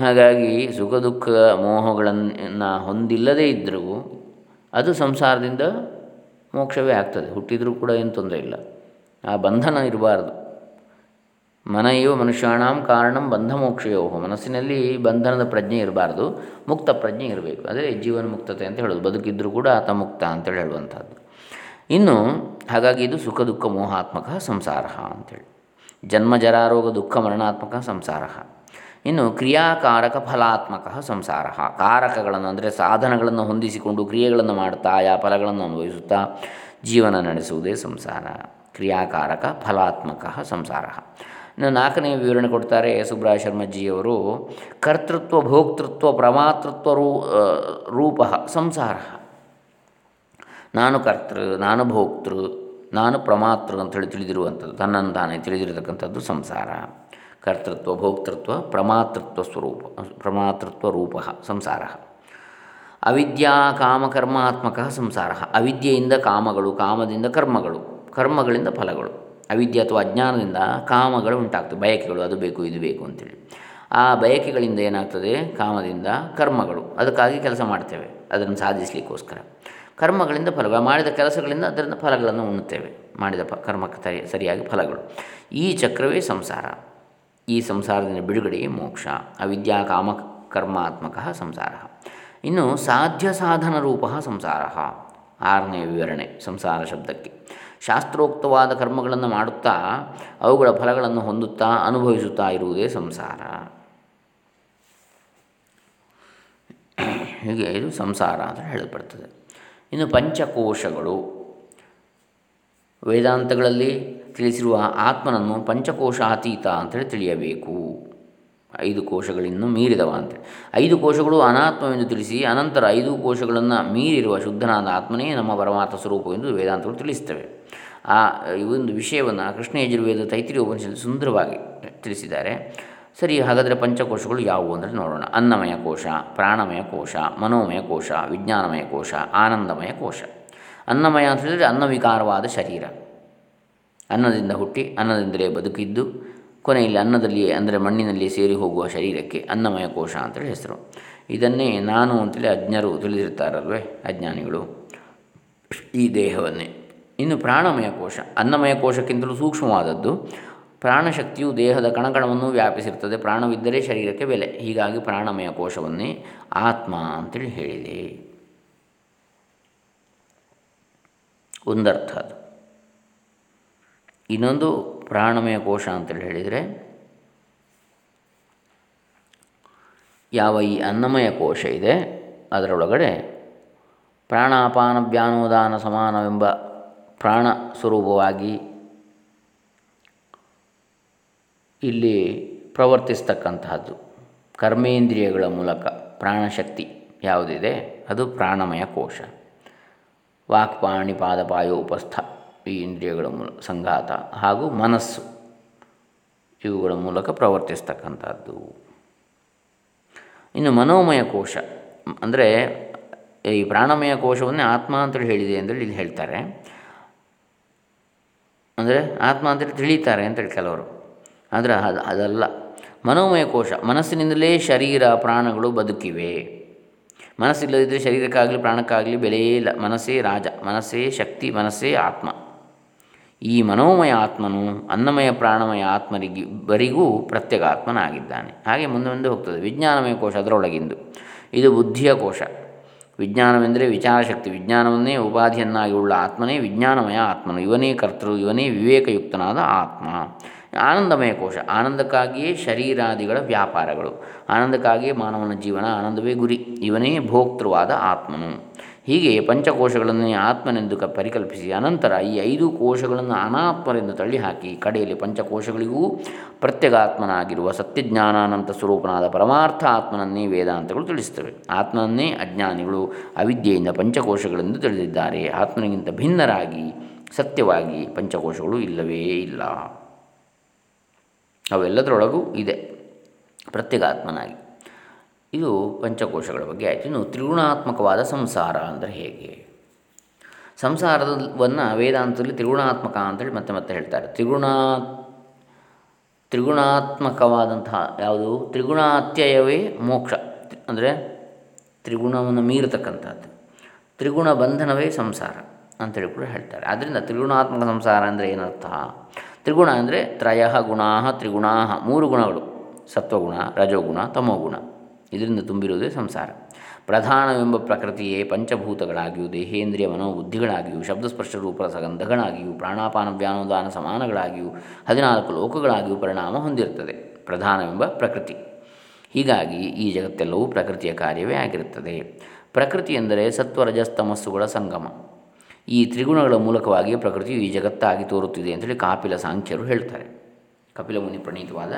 S1: ಹಾಗಾಗಿ ಸುಖ ದುಃಖ ಮೋಹಗಳನ್ನು ಹೊಂದಿಲ್ಲದೇ ಇದ್ದರೂ ಅದು ಸಂಸಾರದಿಂದ ಮೋಕ್ಷವೇ ಆಗ್ತದೆ. ಹುಟ್ಟಿದರೂ ಕೂಡ ಏನು ತೊಂದರೆ ಇಲ್ಲ. ಆ ಬಂಧನ ಇರಬಾರ್ದು. ಮನೆಯೋ ಮನುಷ್ಯಾಣಾಂ ಕಾರಣಂ ಬಂಧ ಮೋಕ್ಷಯೋ ಮನಸ್ಸಿನಲ್ಲಿ ಬಂಧನದ ಪ್ರಜ್ಞೆ ಇರಬಾರ್ದು. ಮುಕ್ತ ಪ್ರಜ್ಞೆ ಇರಬೇಕು. ಅದೇ ಜೀವನ ಮುಕ್ತತೆ ಅಂತ ಹೇಳೋದು. ಬದುಕಿದ್ದರೂ ಕೂಡ ಆತ ಮುಕ್ತ ಅಂತೇಳಿ ಹೇಳುವಂಥದ್ದು. ಇನ್ನು ಹಾಗಾಗಿ ಇದು ಸುಖ ದುಃಖ ಮೋಹಾತ್ಮಕ ಸಂಸಾರ ಅಂಥೇಳಿ ಜನ್ಮ ಜರಾರೋಗ ದುಃಖ ಮರಣಾತ್ಮಕ ಸಂಸಾರ ಇನ್ನು ಕ್ರಿಯಾಕಾರಕ ಫಲಾತ್ಮಕ ಸಂಸಾರ. ಕಾರಕಗಳನ್ನು ಅಂದರೆ ಸಾಧನಗಳನ್ನು ಹೊಂದಿಸಿಕೊಂಡು ಕ್ರಿಯೆಗಳನ್ನು ಮಾಡ್ತಾ ಆಯಾ ಫಲಗಳನ್ನು ಅನುಭವಿಸುತ್ತಾ ಜೀವನ ನಡೆಸುವುದೇ ಸಂಸಾರ. ಕ್ರಿಯಾಕಾರಕ ಫಲಾತ್ಮಕ ಸಂಸಾರ. ಇನ್ನು ನಾಲ್ಕನೇ ವಿವರಣೆ ಕೊಡ್ತಾರೆ ಸುಬ್ರಾಯ ಶರ್ಮಜ್ಜಿಯವರು ಕರ್ತೃತ್ವ, ಭೋಕ್ತೃತ್ವ, ಪ್ರಮಾತೃತ್ವ ರೂ ರೂಪ ಸಂಸಾರ. ನಾನು ಕರ್ತೃ, ನಾನು ಭೋಕ್ತೃ, ನಾನು ಪ್ರಮಾತೃ ಅಂತೇಳಿ ತಿಳಿದಿರುವಂಥದ್ದು, ತನ್ನನ್ನು ತಾನೇ ತಿಳಿದಿರತಕ್ಕಂಥದ್ದು ಸಂಸಾರ. ಕರ್ತೃತ್ವ, ಭೋಕ್ತೃತ್ವ, ಪ್ರಮಾತೃತ್ವ ಸ್ವರೂಪ, ಪ್ರಮಾತೃತ್ವ ರೂಪ, ಸಂಸಾರ. ಅವಿದ್ಯಾ ಕಾಮಕರ್ಮಾತ್ಮಕ ಸಂಸಾರ. ಅವಿದ್ಯೆಯಿಂದ ಕಾಮಗಳು, ಕಾಮದಿಂದ ಕರ್ಮಗಳು, ಕರ್ಮಗಳಿಂದ ಫಲಗಳು. ಅವಿದ್ಯೆ ಅಥವಾ ಅಜ್ಞಾನದಿಂದ ಕಾಮಗಳು ಉಂಟಾಗ್ತವೆ. ಬಯಕೆಗಳು, ಅದು ಬೇಕು, ಇದು ಬೇಕು ಅಂತೇಳಿ. ಆ ಬಯಕೆಗಳಿಂದ ಏನಾಗ್ತದೆ? ಕಾಮದಿಂದ ಕರ್ಮಗಳು. ಅದಕ್ಕಾಗಿ ಕೆಲಸ ಮಾಡ್ತೇವೆ. ಅದನ್ನು ಸಾಧಿಸಲಿಕ್ಕೋಸ್ಕರ. ಕರ್ಮಗಳಿಂದ ಫಲ ಮಾಡಿದ ಕೆಲಸಗಳಿಂದ ಅದರಿಂದ ಫಲಗಳನ್ನು ಉಣ್ಣುತ್ತೇವೆ. ಮಾಡಿದ ಕರ್ಮಕ್ಕೆ ಸರಿಯಾಗಿ ಫಲಗಳು. ಈ ಚಕ್ರವೇ ಸಂಸಾರ. ಈ ಸಂಸಾರದಿಂದ ಬಿಡುಗಡೆ ಮೋಕ್ಷ, ಅವಿದ್ಯಾ ಕಾಮ ಕರ್ಮಾತ್ಮಕ ಸಂಸಾರ. ಇನ್ನು ಸಾಧ್ಯ ಸಾಧನ ರೂಪ ಸಂಸಾರ. ಆರನೇ ವಿವರಣೆ, ಸಂಸಾರ ಶಬ್ದಕ್ಕೆ. ಶಾಸ್ತ್ರೋಕ್ತವಾದ ಕರ್ಮಗಳನ್ನು ಮಾಡುತ್ತಾ, ಅವುಗಳ ಫಲಗಳನ್ನು ಹೊಂದುತ್ತಾ, ಅನುಭವಿಸುತ್ತಾ ಇರುವುದೇ ಸಂಸಾರ. ಹೀಗೆ ಇದು ಸಂಸಾರ ಅಂತ ಹೇಳಲ್ಪಡ್ತದೆ. ಇನ್ನು ಪಂಚಕೋಶಗಳು. ವೇದಾಂತಗಳಲ್ಲಿ ತಿಳಿಸಿರುವ ಆತ್ಮನನ್ನು ಪಂಚಕೋಶಾತೀತ ಅಂತೇಳಿ ತಿಳಿಯಬೇಕು. ಐದು ಕೋಶಗಳಿನ್ನು ಮೀರಿದವ ಅಂತೇಳಿ ಐದು ಕೋಶಗಳು ಅನಾತ್ಮವೆಂದು ತಿಳಿಸಿ ಅನಂತರ ಐದು ಕೋಶಗಳನ್ನು ಮೀರಿರುವ ಶುದ್ಧನಾದ ಆತ್ಮನೇ ನಮ್ಮ ಪರಮಾರ್ಥ ಸ್ವರೂಪವೆಂದು ವೇದಾಂತಗಳು ತಿಳಿಸ್ತವೆ. ಆ, ಈ ಒಂದು ವಿಷಯವನ್ನು ಕೃಷ್ಣ ಯಜುರ್ವೇದ ತೈತಿರಿ ಉಪನಿಷತ್ತು ಸುಂದರವಾಗಿ ತಿಳಿಸಿದ್ದಾರೆ. ಸರಿ, ಹಾಗಾದರೆ ಪಂಚಕೋಶಗಳು ಯಾವುವು ಅಂದರೆ ನೋಡೋಣ. ಅನ್ನಮಯ ಕೋಶ, ಪ್ರಾಣಮಯ ಕೋಶ, ಮನೋಮಯ ಕೋಶ, ವಿಜ್ಞಾನಮಯ ಕೋಶ, ಆನಂದಮಯ ಕೋಶ. ಅನ್ನಮಯ ಅಂತ ಹೇಳಿದರೆ ಅನ್ನವಿಕಾರವಾದ ಶರೀರ. ಅನ್ನದಿಂದ ಹುಟ್ಟಿ ಅನ್ನದಿಂದಲೇ ಬದುಕಿದ್ದು, ಕೊನೆಯಲ್ಲಿ ಅನ್ನದಲ್ಲಿಯೇ, ಅಂದರೆ ಮಣ್ಣಿನಲ್ಲಿ ಸೇರಿ ಹೋಗುವ ಶರೀರಕ್ಕೆ ಅನ್ನಮಯ ಕೋಶ ಅಂತೇಳಿ ಹೆಸರು. ಇದನ್ನೇ ನಾನು ಅಂತೇಳಿ ಅಜ್ಞರು ತಿಳಿದಿರ್ತಾರಲ್ವೇ ಅಜ್ಞಾನಿಗಳು? ಈ ದೇಹವನ್ನೇ. ಇನ್ನು ಪ್ರಾಣಮಯ ಕೋಶ. ಅನ್ನಮಯ ಕೋಶಕ್ಕಿಂತಲೂ ಸೂಕ್ಷ್ಮವಾದದ್ದು. ಪ್ರಾಣಶಕ್ತಿಯು ದೇಹದ ಕಣಕಣವನ್ನು ವ್ಯಾಪಿಸಿರ್ತದೆ. ಪ್ರಾಣವಿದ್ದರೆ ಶರೀರಕ್ಕೆ ಬೆಲೆ. ಹೀಗಾಗಿ ಪ್ರಾಣಮಯ ಕೋಶವನ್ನೇ ಆತ್ಮ ಅಂತೇಳಿ ಹೇಳಿದೆ. ಒಂದರ್ಥ ಅದು. ಇನ್ನೊಂದು ಪ್ರಾಣಮಯ ಕೋಶ ಅಂತೇಳಿ ಹೇಳಿದರೆ, ಯಾವ ಈ ಅನ್ನಮಯ ಕೋಶ ಇದೆ, ಅದರೊಳಗಡೆ ಪ್ರಾಣಾಪಾನ ವ್ಯಾನೋದಾನ ಸಮಾನವೆಂಬ ಪ್ರಾಣ ಸ್ವರೂಪವಾಗಿ ಇಲ್ಲಿ ಪ್ರವರ್ತಿಸ್ತಕ್ಕಂತಹದ್ದು. ಕರ್ಮೇಂದ್ರಿಯಗಳ ಮೂಲಕ ಪ್ರಾಣಶಕ್ತಿ ಯಾವುದಿದೆ, ಅದು ಪ್ರಾಣಮಯ ಕೋಶ. ವಾಕ್ಪಾಣಿ, ಪಾದಪಾಯ, ಉಪಸ್ಥ. ಈ ಇಂದ್ರಿಯಗಳ ಮೂಲ ಸಂಘಾತ ಹಾಗೂ ಮನಸ್ಸು ಇವುಗಳ ಮೂಲಕ ಪ್ರವರ್ತಿಸ್ತಕ್ಕಂಥದ್ದು. ಇನ್ನು ಮನೋಮಯ ಕೋಶ, ಅಂದರೆ ಈ ಪ್ರಾಣಮಯ ಕೋಶವನ್ನೇ ಆತ್ಮ ಅಂತೇಳಿ ಹೇಳಿದೆ ಅಂತೇಳಿ ಇಲ್ಲಿ ಹೇಳ್ತಾರೆ. ಅಂದರೆ ಆತ್ಮ ಅಂತೇಳಿ ತಿಳಿತಾರೆ ಅಂತೇಳಿ ಕೆಲವರು. ಆದರೆ ಅದು, ಅದಲ್ಲ. ಮನೋಮಯ ಕೋಶ, ಮನಸ್ಸಿನಿಂದಲೇ ಶರೀರ, ಪ್ರಾಣಗಳು ಬದುಕಿವೆ. ಮನಸ್ಸಿಲ್ಲದಿದ್ದರೆ ಶರೀರಕ್ಕಾಗಲಿ, ಪ್ರಾಣಕ್ಕಾಗಲಿ ಬೆಲೆಯೇ ಇಲ್ಲ. ಮನಸ್ಸೇ ರಾಜ, ಮನಸ್ಸೇ ಶಕ್ತಿ, ಮನಸ್ಸೇ ಆತ್ಮ. ಈ ಮನೋಮಯ ಆತ್ಮನು ಅನ್ನಮಯ ಪ್ರಾಣಮಯ ಆತ್ಮರಿಗೆ ಬರಿಗೂ ಪ್ರತ್ಯೇಕಾತ್ಮನಾಗಿದ್ದಾನೆ ಹಾಗೆ ಮುಂದೆ ಮುಂದೆ ಹೋಗ್ತದೆ. ವಿಜ್ಞಾನಮಯ ಕೋಶ ಅದರೊಳಗಿಂದು. ಇದು ಬುದ್ಧಿಯ ಕೋಶ. ವಿಜ್ಞಾನವೆಂದರೆ ವಿಚಾರಶಕ್ತಿ. ವಿಜ್ಞಾನವನ್ನೇ ಉಪಾಧಿಯನ್ನಾಗಿ ಉಳ್ಳ ಆತ್ಮನೇ ವಿಜ್ಞಾನಮಯ ಆತ್ಮನು. ಇವನೇ ಕರ್ತೃ, ಇವನೇ ವಿವೇಕಯುಕ್ತನಾದ ಆತ್ಮ. ಆನಂದಮಯ ಕೋಶ. ಆನಂದಕ್ಕಾಗಿಯೇ ಶರೀರಾದಿಗಳ ವ್ಯಾಪಾರಗಳು. ಆನಂದಕ್ಕಾಗಿಯೇ ಮಾನವನ ಜೀವನ. ಆನಂದವೇ ಗುರಿ. ಇವನೇ ಭೋಕ್ತೃವಾದ ಆತ್ಮನು. ಹೀಗೆ ಪಂಚಕೋಶಗಳನ್ನು ಆತ್ಮನೆಂದು ಕ ಪರಿಕಲ್ಪಿಸಿ ಅನಂತರ ಈ ಐದು ಕೋಶಗಳನ್ನು ಅನಾತ್ಮರೆಂದು ತಳ್ಳಿಹಾಕಿ ಕಡೆಯಲ್ಲಿ ಪಂಚಕೋಶಗಳಿಗೂ ಪ್ರತ್ಯಗಾತ್ಮನಾಗಿರುವ ಸತ್ಯಜ್ಞಾನಾನಂತ ಸ್ವರೂಪನಾದ ಪರಮಾರ್ಥ ಆತ್ಮನನ್ನೇ ವೇದಾಂತಗಳು ತಿಳಿಸುತ್ತವೆ. ಆತ್ಮನನ್ನೇ ಅಜ್ಞಾನಿಗಳು ಅವಿದ್ಯೆಯಿಂದ ಪಂಚಕೋಶಗಳೆಂದು ತಿಳಿದಿದ್ದಾರೆ. ಆತ್ಮನಿಗಿಂತ ಭಿನ್ನರಾಗಿ, ಸತ್ಯವಾಗಿ ಪಂಚಕೋಶಗಳು ಇಲ್ಲವೇ ಇಲ್ಲ. ಅವೆಲ್ಲದರೊಳಗೂ ಇದೆ. ಪ್ರತ್ಯೇಗಾತ್ಮನಾಗಿ. ಇದು ಪಂಚಕೋಶಗಳ ಬಗ್ಗೆ ಆಯಿತು. ಇನ್ನು ತ್ರಿಗುಣಾತ್ಮಕವಾದ ಸಂಸಾರ ಅಂದರೆ ಹೇಗೆ? ಸಂಸಾರವನ್ನು ವೇದಾಂತದಲ್ಲಿ ತ್ರಿಗುಣಾತ್ಮಕ ಅಂತೇಳಿ ಮತ್ತೆ ಮತ್ತೆ ಹೇಳ್ತಾರೆ. ತ್ರಿಗುಣ, ತ್ರಿಗುಣಾತ್ಮಕವಾದಂತಹ ಯಾವುದು? ತ್ರಿಗುಣಾತ್ಯಯವೇ ಮೋಕ್ಷ. ಅಂದರೆ ತ್ರಿಗುಣವನ್ನು ಮೀರತಕ್ಕಂಥದ್ದು. ತ್ರಿಗುಣ ಬಂಧನವೇ ಸಂಸಾರ ಅಂತೇಳಿ ಕೂಡ ಹೇಳ್ತಾರೆ. ಆದ್ದರಿಂದ ತ್ರಿಗುಣಾತ್ಮಕ ಸಂಸಾರ ಅಂದರೆ ಏನರ್ಥ? ತ್ರಿಗುಣ ಅಂದರೆ ತ್ರಯ ಗುಣಾ ತ್ರಿಗುಣಾ ಮೂರು ಗುಣಗಳು. ಸತ್ವಗುಣ, ರಜೋಗುಣ, ತಮೋಗುಣ. ಇದರಿಂದ ತುಂಬಿರುವುದೇ ಸಂಸಾರ. ಪ್ರಧಾನವೆಂಬ ಪ್ರಕೃತಿಯೇ ಪಂಚಭೂತಗಳಾಗಿಯೂ, ದೇಹೇಂದ್ರಿಯ ಮನೋಬುದ್ಧಿಗಳಾಗಿಯೂ ಶಬ್ದಸ್ಪರ್ಶ ರೂಪ ಸಗಂಧಗಳಾಗಿಯೂ ಪ್ರಾಣಾಪಾನ ವ್ಯಾನೋದಾನ ಸಮಾನಗಳಾಗಿಯೂ, ಹದಿನಾಲ್ಕು ಲೋಕಗಳಾಗಿಯೂ ಪರಿಣಾಮ ಹೊಂದಿರುತ್ತದೆ. ಪ್ರಧಾನವೆಂಬ ಪ್ರಕೃತಿ. ಹೀಗಾಗಿ ಈ ಜಗತ್ತೆಲ್ಲವೂ ಪ್ರಕೃತಿಯ ಕಾರ್ಯವೇ ಆಗಿರುತ್ತದೆ. ಪ್ರಕೃತಿ ಎಂದರೆ ಸತ್ವರಜಸ್ತಮಸ್ಸುಗಳ ಸಂಗಮ. ಈ ತ್ರಿಗುಣಗಳ ಮೂಲಕವಾಗಿ ಪ್ರಕೃತಿಯು ಈ ಜಗತ್ತಾಗಿ ತೋರುತ್ತಿದೆ ಅಂತೇಳಿ ಕಾಪಿಲ ಸಾಂಖ್ಯರು ಹೇಳ್ತಾರೆ. ಕಪಿಲ ಮುನಿ ಪ್ರಣೀತವಾದ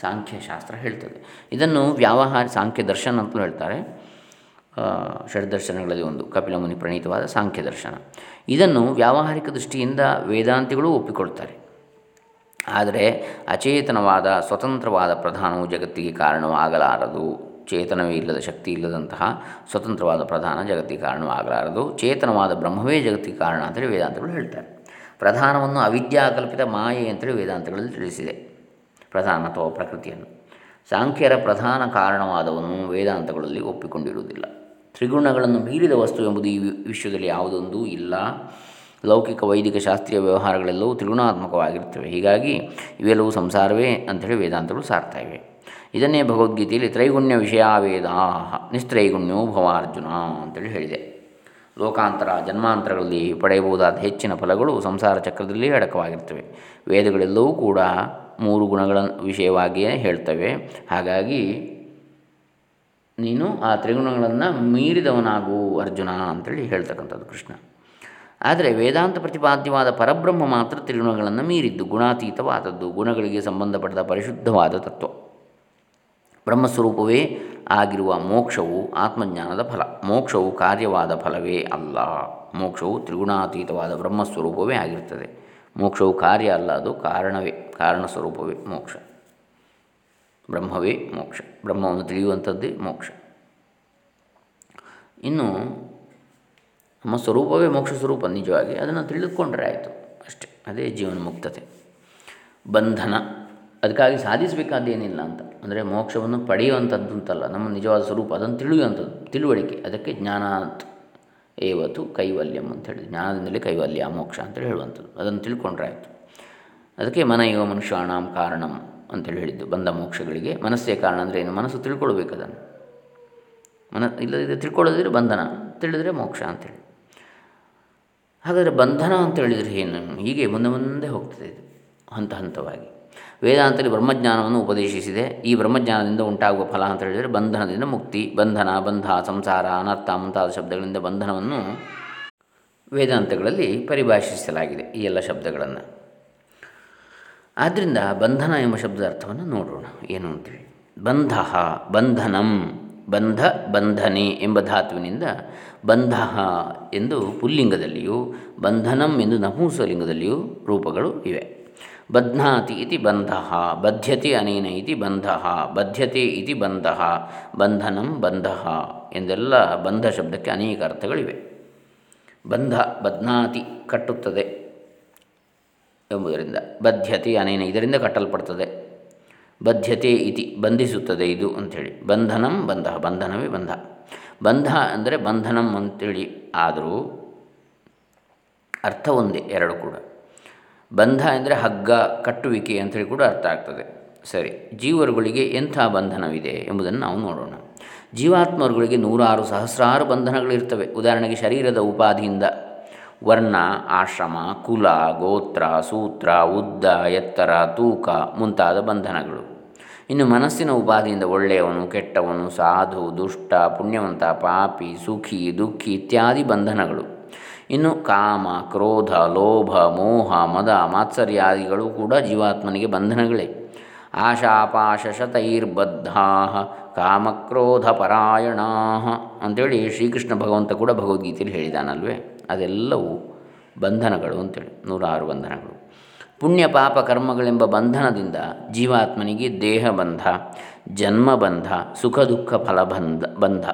S1: ಸಾಂಖ್ಯಶಾಸ್ತ್ರ ಹೇಳ್ತದೆ. ಇದನ್ನು ವ್ಯಾವಹಾರ ಸಾಂಖ್ಯ ದರ್ಶನ ಅಂತಲೂ ಹೇಳ್ತಾರೆ. ಷಡ್ದರ್ಶನಗಳಲ್ಲಿ ಒಂದು ಕಪಿಲಮುನಿ ಪ್ರಣೀತವಾದ ಸಾಂಖ್ಯ ದರ್ಶನ. ಇದನ್ನು ವ್ಯಾವಹಾರಿಕ ದೃಷ್ಟಿಯಿಂದ ವೇದಾಂತಿಗಳು ಒಪ್ಪಿಕೊಳ್ತಾರೆ. ಆದರೆ ಅಚೇತನವಾದ, ಸ್ವತಂತ್ರವಾದ ಪ್ರಧಾನವು ಜಗತ್ತಿಗೆ ಕಾರಣವಾಗಲಾರದು. ಚೇತನವೇ ಇಲ್ಲದ ಶಕ್ತಿ ಇಲ್ಲದಂತಹ ಸ್ವತಂತ್ರವಾದ ಪ್ರಧಾನ ಜಗತ್ತಿಗೆ ಕಾರಣವಾಗಲಾರದು. ಚೇತನವಾದ ಬ್ರಹ್ಮವೇ ಜಗತ್ತಿಗೆ ಕಾರಣ ಅಂತೇಳಿ ವೇದಾಂತಗಳು ಹೇಳ್ತಾರೆ. ಪ್ರಧಾನವನ್ನು ಅವಿದ್ಯಾಕಲ್ಪಿತ ಮಾಯೆ ಅಂತೇಳಿ ವೇದಾಂತಗಳಲ್ಲಿ ತಿಳಿಸಿದೆ. ಪ್ರಧಾನ ಅಥವಾ ಪ್ರಕೃತಿಯನ್ನು. ಸಾಂಖ್ಯರ ಪ್ರಧಾನ ಕಾರಣವಾದವನ್ನು ವೇದಾಂತಗಳಲ್ಲಿ ಒಪ್ಪಿಕೊಂಡಿರುವುದಿಲ್ಲ. ತ್ರಿಗುಣಗಳನ್ನು ಮೀರಿದ ವಸ್ತು ಎಂಬುದು ಈ ವಿಶ್ವದಲ್ಲಿ ಯಾವುದೊಂದು ಇಲ್ಲ. ಲೌಕಿಕ ವೈದಿಕ ಶಾಸ್ತ್ರೀಯ ವ್ಯವಹಾರಗಳೆಲ್ಲವೂ ತ್ರಿಗುಣಾತ್ಮಕವಾಗಿರುತ್ತವೆ. ಹೀಗಾಗಿ ಇವೆಲ್ಲವೂ ಸಂಸಾರವೇ ಅಂಥೇಳಿ ವೇದಾಂತಗಳು ಸಾರ್ತಾ ಇವೆ. ಇದನ್ನೇ ಭಗವದ್ಗೀತೆಯಲ್ಲಿ ತ್ರೈಗುಣ್ಯ ವಿಷಯಾವೇದಾ ನಿಸ್ತ್ರೈಗುಣ್ಯೋ ಭವಾರ್ಜುನ ಅಂತೇಳಿ ಹೇಳಿದೆ. ಲೋಕಾಂತರ ಜನ್ಮಾಂತರಗಳಲ್ಲಿ ಪಡೆಯಬಹುದಾದ ಹೆಚ್ಚಿನ ಫಲಗಳು ಸಂಸಾರ ಚಕ್ರದಲ್ಲಿ ಅಡಕವಾಗಿರ್ತವೆ. ವೇದಗಳೆಲ್ಲವೂ ಕೂಡ ಮೂರು ಗುಣಗಳ ವಿಷಯವಾಗಿಯೇ ಹೇಳ್ತವೆ. ಹಾಗಾಗಿ ನೀನು ಆ ತ್ರಿಗುಣಗಳನ್ನು ಮೀರಿದವನಾಗು ಅರ್ಜುನ ಅಂತೇಳಿ ಹೇಳ್ತಕ್ಕಂಥದ್ದು ಕೃಷ್ಣ. ಆದರೆ ವೇದಾಂತ ಪ್ರತಿಪಾದ್ಯವಾದ ಪರಬ್ರಹ್ಮ ಮಾತ್ರ ತ್ರಿಗುಣಗಳನ್ನು ಮೀರಿದ್ದು, ಗುಣಾತೀತವಾದದ್ದು, ಗುಣಗಳಿಗೆ ಸಂಬಂಧಪಟ್ಟ ಪರಿಶುದ್ಧವಾದ ತತ್ವ. ಬ್ರಹ್ಮಸ್ವರೂಪವೇ ಆಗಿರುವ ಮೋಕ್ಷವು ಆತ್ಮಜ್ಞಾನದ ಫಲ. ಮೋಕ್ಷವು ಕಾರ್ಯವಾದ ಫಲವೇ ಅಲ್ಲ. ಮೋಕ್ಷವು ತ್ರಿಗುಣಾತೀತವಾದ ಬ್ರಹ್ಮಸ್ವರೂಪವೇ ಆಗಿರ್ತದೆ ಮೋಕ್ಷವು ಕಾರ್ಯ ಅಲ್ಲ, ಅದು ಕಾರಣವೇ, ಕಾರಣ ಸ್ವರೂಪವೇ ಮೋಕ್ಷ. ಬ್ರಹ್ಮವೇ ಮೋಕ್ಷ. ಬ್ರಹ್ಮವನ್ನು ತಿಳಿಯುವಂಥದ್ದೇ ಮೋಕ್ಷ. ಇನ್ನು ನಮ್ಮ ಸ್ವರೂಪವೇ ಮೋಕ್ಷ ಸ್ವರೂಪ ನಿಜವಾಗಿ ಅದನ್ನು ತಿಳಿದುಕೊಂಡ್ರೆ ಆಯಿತು ಅಷ್ಟೇ. ಅದೇ ಜೀವನ ಮುಕ್ತತೆ. ಬಂಧನ, ಅದಕ್ಕಾಗಿ ಸಾಧಿಸಬೇಕಾದ್ದೇನಿಲ್ಲ ಅಂತ. ಅಂದರೆ ಮೋಕ್ಷವನ್ನು ಪಡೆಯುವಂಥದ್ದು ಅಂತಲ್ಲ ನಮ್ಮ ನಿಜವಾದ ಸ್ವರೂಪ, ಅದನ್ನು ತಿಳಿಯುವಂಥದ್ದು ತಿಳುವಳಿಕೆ, ಅದಕ್ಕೆ ಜ್ಞಾನ ಅಂತ. ಏವತ್ತು ಕೈವಲ್ಯಂ ಅಂತೇಳಿ ಜ್ಞಾನದಿಂದಲೇ ಕೈವಲ್ಯ, ಮೋಕ್ಷ ಅಂತೇಳಿ ಹೇಳುವಂಥದ್ದು. ಅದನ್ನು ತಿಳ್ಕೊಂಡ್ರೆ ಆಯಿತು ಅದಕ್ಕೆ ಮನ ಮನುಷ್ಯಾಣಾಂ ಮನುಷ್ಯಾಣಂ ಕಾರಣಂ ಅಂತೇಳಿ ಹೇಳಿದ್ದು, ಬಂದ ಮೋಕ್ಷಗಳಿಗೆ. ಮನಸ್ಸೇ ಕಾರಣ ಅಂದರೆ ಏನು? ಮನಸ್ಸು ತಿಳ್ಕೊಳ್ಬೇಕು ಅದನ್ನು. ಮನ ಇಲ್ಲದಿದ್ದರೆ ತಿಳ್ಕೊಳ್ಳೋದಿದ್ರೆ ಬಂಧನ, ತಿಳಿದ್ರೆ ಮೋಕ್ಷ ಅಂತೇಳಿ ಹಾಗಾದರೆ ಬಂಧನ ಅಂತ ಹೇಳಿದರೆ ಏನು? ಹೀಗೆ ಮುಂದೆ ಮುಂದೆ ಹೋಗ್ತದೆ ಇದು, ಹಂತ ಹಂತವಾಗಿ. ವೇದಾಂತದಲ್ಲಿ ಬ್ರಹ್ಮಜ್ಞಾನವನ್ನು ಉಪದೇಶಿಸಿದೆ. ಈ ಬ್ರಹ್ಮಜ್ಞಾನದಿಂದ ಉಂಟಾಗುವ ಫಲ ಅಂತ ಹೇಳಿದರೆ ಬಂಧನದಿಂದ ಮುಕ್ತಿ, ಬಂಧನ, ಬಂಧ, ಸಂಸಾರ, ಅನರ್ಥ ಮುಂತಾದ ಶಬ್ದಗಳಿಂದ ಬಂಧನವನ್ನು ವೇದಾಂತಗಳಲ್ಲಿ ಪರಿಭಾಷಿಸಲಾಗಿದೆ ಈ ಎಲ್ಲ ಶಬ್ದಗಳನ್ನು. ಆದ್ದರಿಂದ ಬಂಧನ ಎಂಬ ಶಬ್ದದ ಅರ್ಥವನ್ನು ನೋಡೋಣ. ಏನು ಅಂತೀವಿ? ಬಂಧ, ಬಂಧನಂ, ಬಂಧ, ಬಂಧನೆ ಎಂಬ ಧಾತುವಿನಿಂದ ಬಂಧ ಎಂದು ಪುಲ್ಲಿಂಗದಲ್ಲಿಯೂ, ಬಂಧನಂ ಎಂದು ನಪುಂಸಲಿಂಗದಲ್ಲಿಯೂ ರೂಪಗಳು ಇವೆ. ಬಧ್ನಾತಿ ಇತಿ ಬಂಧ ಬದ್ಧತೆ ಅನೇನ ಇತಿ ಬಂಧ ಬಧ್ಯತೆ ಇತಿ ಬಂಧ, ಬಂಧನಂ ಬಂಧ ಎಂದೆಲ್ಲ ಬಂಧ ಶಬ್ದಕ್ಕೆ ಅನೇಕ ಅರ್ಥಗಳಿವೆ. ಬಂಧ ಬಧ್ನಾತಿ ಕಟ್ಟುತ್ತದೆ ಎಂಬುದರಿಂದ ಬದ್ಧತೆ ಅನೇನ ಇದರಿಂದ ಕಟ್ಟಲ್ಪಡ್ತದೆ. ಬಧ್ಯತೆ ಇತಿ ಬಂಧಿಸುತ್ತದೆ ಇದು ಅಂಥೇಳಿ. ಬಂಧನಂ ಬಂಧ, ಬಂಧನವೇ ಬಂಧ. ಬಂಧ ಅಂದರೆ ಬಂಧನಂ ಅಂತೇಳಿ ಆದರೂ ಅರ್ಥ ಒಂದೇ, ಎರಡು ಕೂಡ. ಬಂಧ ಎಂದರೆ ಹಗ್ಗ, ಕಟ್ಟುವಿಕೆ ಅಂಥೇಳಿ ಕೂಡ ಅರ್ಥ ಆಗ್ತದೆ. ಸರಿ, ಜೀವರುಗಳಿಗೆ ಎಂಥ ಬಂಧನವಿದೆ ಎಂಬುದನ್ನು ನಾವು ನೋಡೋಣ. ಜೀವಾತ್ಮರುಗಳಿಗೆ ನೂರಾರು ಸಹಸ್ರಾರು ಬಂಧನಗಳಿರ್ತವೆ. ಉದಾಹರಣೆಗೆ ಶರೀರದ ಉಪಾಧಿಯಿಂದ ವರ್ಣ, ಆಶ್ರಮ, ಕುಲ, ಗೋತ್ರ, ಸೂತ್ರ, ಉದ್ದ, ಎತ್ತರ, ತೂಕ ಮುಂತಾದ ಬಂಧನಗಳು. ಇನ್ನು ಮನಸ್ಸಿನ ಉಪಾಧಿಯಿಂದ ಒಳ್ಳೆಯವನು, ಕೆಟ್ಟವನು, ಸಾಧು, ದುಷ್ಟ, ಪುಣ್ಯವಂತ, ಪಾಪಿ, ಸುಖಿ, ದುಃಖಿ ಇತ್ಯಾದಿ ಬಂಧನಗಳು. ಇನ್ನು ಕಾಮ, ಕ್ರೋಧ, ಲೋಭ, ಮೋಹ, ಮದ, ಮಾತ್ಸರ್ಯಾದಿಗಳು ಕೂಡ ಜೀವಾತ್ಮನಿಗೆ ಬಂಧನಗಳೇ. ಆಶಾಪಾಶತೈರ್ಬದ್ಧಾ ಕಾಮಕ್ರೋಧ ಪರಾಯಣಾ ಅಂಥೇಳಿ ಶ್ರೀಕೃಷ್ಣ ಭಗವಂತ ಕೂಡ ಭಗವದ್ಗೀತೆಯಲ್ಲಿ ಹೇಳಿದಾನಲ್ವೇ. ಅದೆಲ್ಲವೂ ಬಂಧನಗಳು ಅಂತೇಳಿ, ನೂರಾರು ಬಂಧನಗಳು. ಪುಣ್ಯ ಪಾಪ ಕರ್ಮಗಳೆಂಬ ಬಂಧನದಿಂದ ಜೀವಾತ್ಮನಿಗೆ ದೇಹ ಬಂಧ, ಜನ್ಮ ಬಂಧ, ಸುಖ ದುಃಖ ಫಲ ಬಂಧ ಬಂಧ.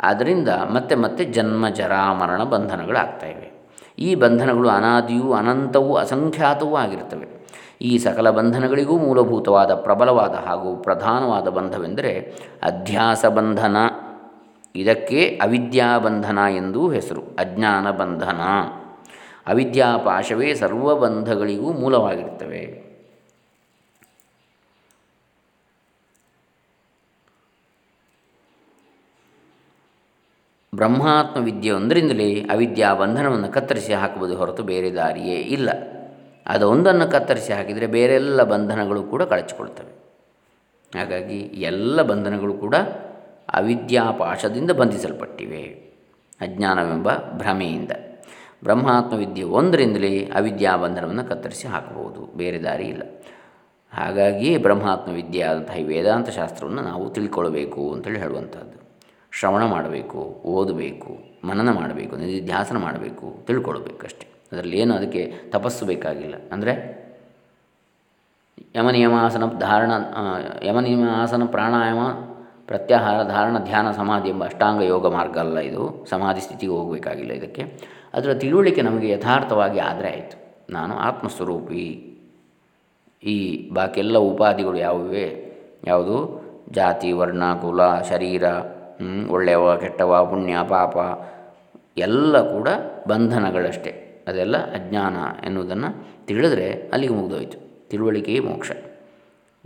S1: ಆದ್ದರಿಂದ ಮತ್ತೆ ಮತ್ತೆ ಜನ್ಮ ಜರಾಮರಣ ಬಂಧನಗಳಾಗ್ತಾಯಿವೆ ಈ ಬಂಧನಗಳು ಅನಾದಿಯೂ ಅನಂತವೂ ಅಸಂಖ್ಯಾತವೂ ಆಗಿರ್ತವೆ. ಈ ಸಕಲ ಬಂಧನಗಳಿಗೂ ಮೂಲಭೂತವಾದ ಪ್ರಬಲವಾದ ಹಾಗೂ ಪ್ರಧಾನವಾದ ಬಂಧವೆಂದರೆ ಅಧ್ಯಾಸ ಬಂಧನ. ಇದಕ್ಕೆ ಅವಿದ್ಯಾಬಂಧನ ಎಂದೂ ಹೆಸರು, ಅಜ್ಞಾನ ಬಂಧನ. ಅವಿದ್ಯಾಪಾಶವೇ ಸರ್ವಬಂಧಗಳಿಗೂ ಮೂಲವಾಗಿರ್ತವೆ. ಬ್ರಹ್ಮಾತ್ಮ ವಿದ್ಯೆ ಒಂದರಿಂದಲೇ ಅವಿದ್ಯಾ ಬಂಧನವನ್ನು ಕತ್ತರಿಸಿ ಹಾಕುವುದು ಹೊರತು ಬೇರೆ ದಾರಿಯೇ ಇಲ್ಲ. ಅದೊಂದನ್ನು ಕತ್ತರಿಸಿ ಹಾಕಿದರೆ ಬೇರೆಲ್ಲ ಬಂಧನಗಳು ಕೂಡ ಕಳಚಿಕೊಳ್ತವೆ. ಹಾಗಾಗಿ ಎಲ್ಲ ಬಂಧನಗಳು ಕೂಡ ಅವಿದ್ಯಾಪಾಶದಿಂದ ಬಂಧಿಸಲ್ಪಟ್ಟಿವೆ. ಅಜ್ಞಾನವೆಂಬ ಭ್ರಮೆಯಿಂದ. ಬ್ರಹ್ಮಾತ್ಮ ವಿದ್ಯೆ ಒಂದರಿಂದಲೇ ಅವಿದ್ಯಾ ಬಂಧನವನ್ನು ಕತ್ತರಿಸಿ ಹಾಕಬಹುದು ಬೇರೆ ದಾರಿ ಇಲ್ಲ. ಹಾಗಾಗಿಯೇ ಬ್ರಹ್ಮಾತ್ಮ ವಿದ್ಯೆ ಆದಂತಹ ಈ ವೇದಾಂತ ಶಾಸ್ತ್ರವನ್ನು ನಾವು ತಿಳ್ಕೊಳ್ಬೇಕು ಅಂತೇಳಿ ಹೇಳುವಂಥದ್ದು. ಶ್ರವಣ ಮಾಡಬೇಕು, ಓದಬೇಕು, ಮನನ ಮಾಡಬೇಕು, ನಿಧಿಧ್ಯಾಸನ ಮಾಡಬೇಕು, ತಿಳ್ಕೊಳ್ಬೇಕಷ್ಟೆ. ಅದರಲ್ಲಿ ಏನು ಅದಕ್ಕೆ ತಪಸ್ಸು ಬೇಕಾಗಿಲ್ಲ. ಅಂದರೆ ಯಮನಿಯಮಾಸನ ಧಾರಣ ಯಮನಿಯಮಾಸನ ಪ್ರಾಣಾಯಾಮ, ಪ್ರತ್ಯಾಹಾರ, ಧಾರಣ, ಧ್ಯಾನ, ಸಮಾಧಿ ಎಂಬ ಅಷ್ಟಾಂಗ ಯೋಗ ಮಾರ್ಗ ಅಲ್ಲ ಇದು. ಸಮಾಧಿ ಸ್ಥಿತಿಗೆ ಹೋಗಬೇಕಾಗಿಲ್ಲ ಇದಕ್ಕೆ. ಅದರ ತಿಳುವಳಿಕೆ ನಮಗೆ ಯಥಾರ್ಥವಾಗಿ ಆದರೆ ಆಯಿತು. ನಾನು ಆತ್ಮಸ್ವರೂಪಿ. ಈ ಬಾಕಿಯೆಲ್ಲ ಉಪಾಧಿಗಳು ಯಾವುವೆ? ಯಾವುದು? ಜಾತಿ, ವರ್ಣ, ಕುಲ, ಶರೀರ ಒಳ್ಳೆಯವ ಕೆಟ್ಟವ, ಪುಣ್ಯ, ಪಾಪ, ಎಲ್ಲ ಕೂಡ ಬಂಧನಗಳಷ್ಟೇ. ಅದೆಲ್ಲ ಅಜ್ಞಾನ ಎನ್ನುವುದನ್ನು ತಿಳಿದ್ರೆ ಅಲ್ಲಿಗೆ ಮುಗಿದೋಯ್ತು. ತಿಳುವಳಿಕೆಯೇ ಮೋಕ್ಷ.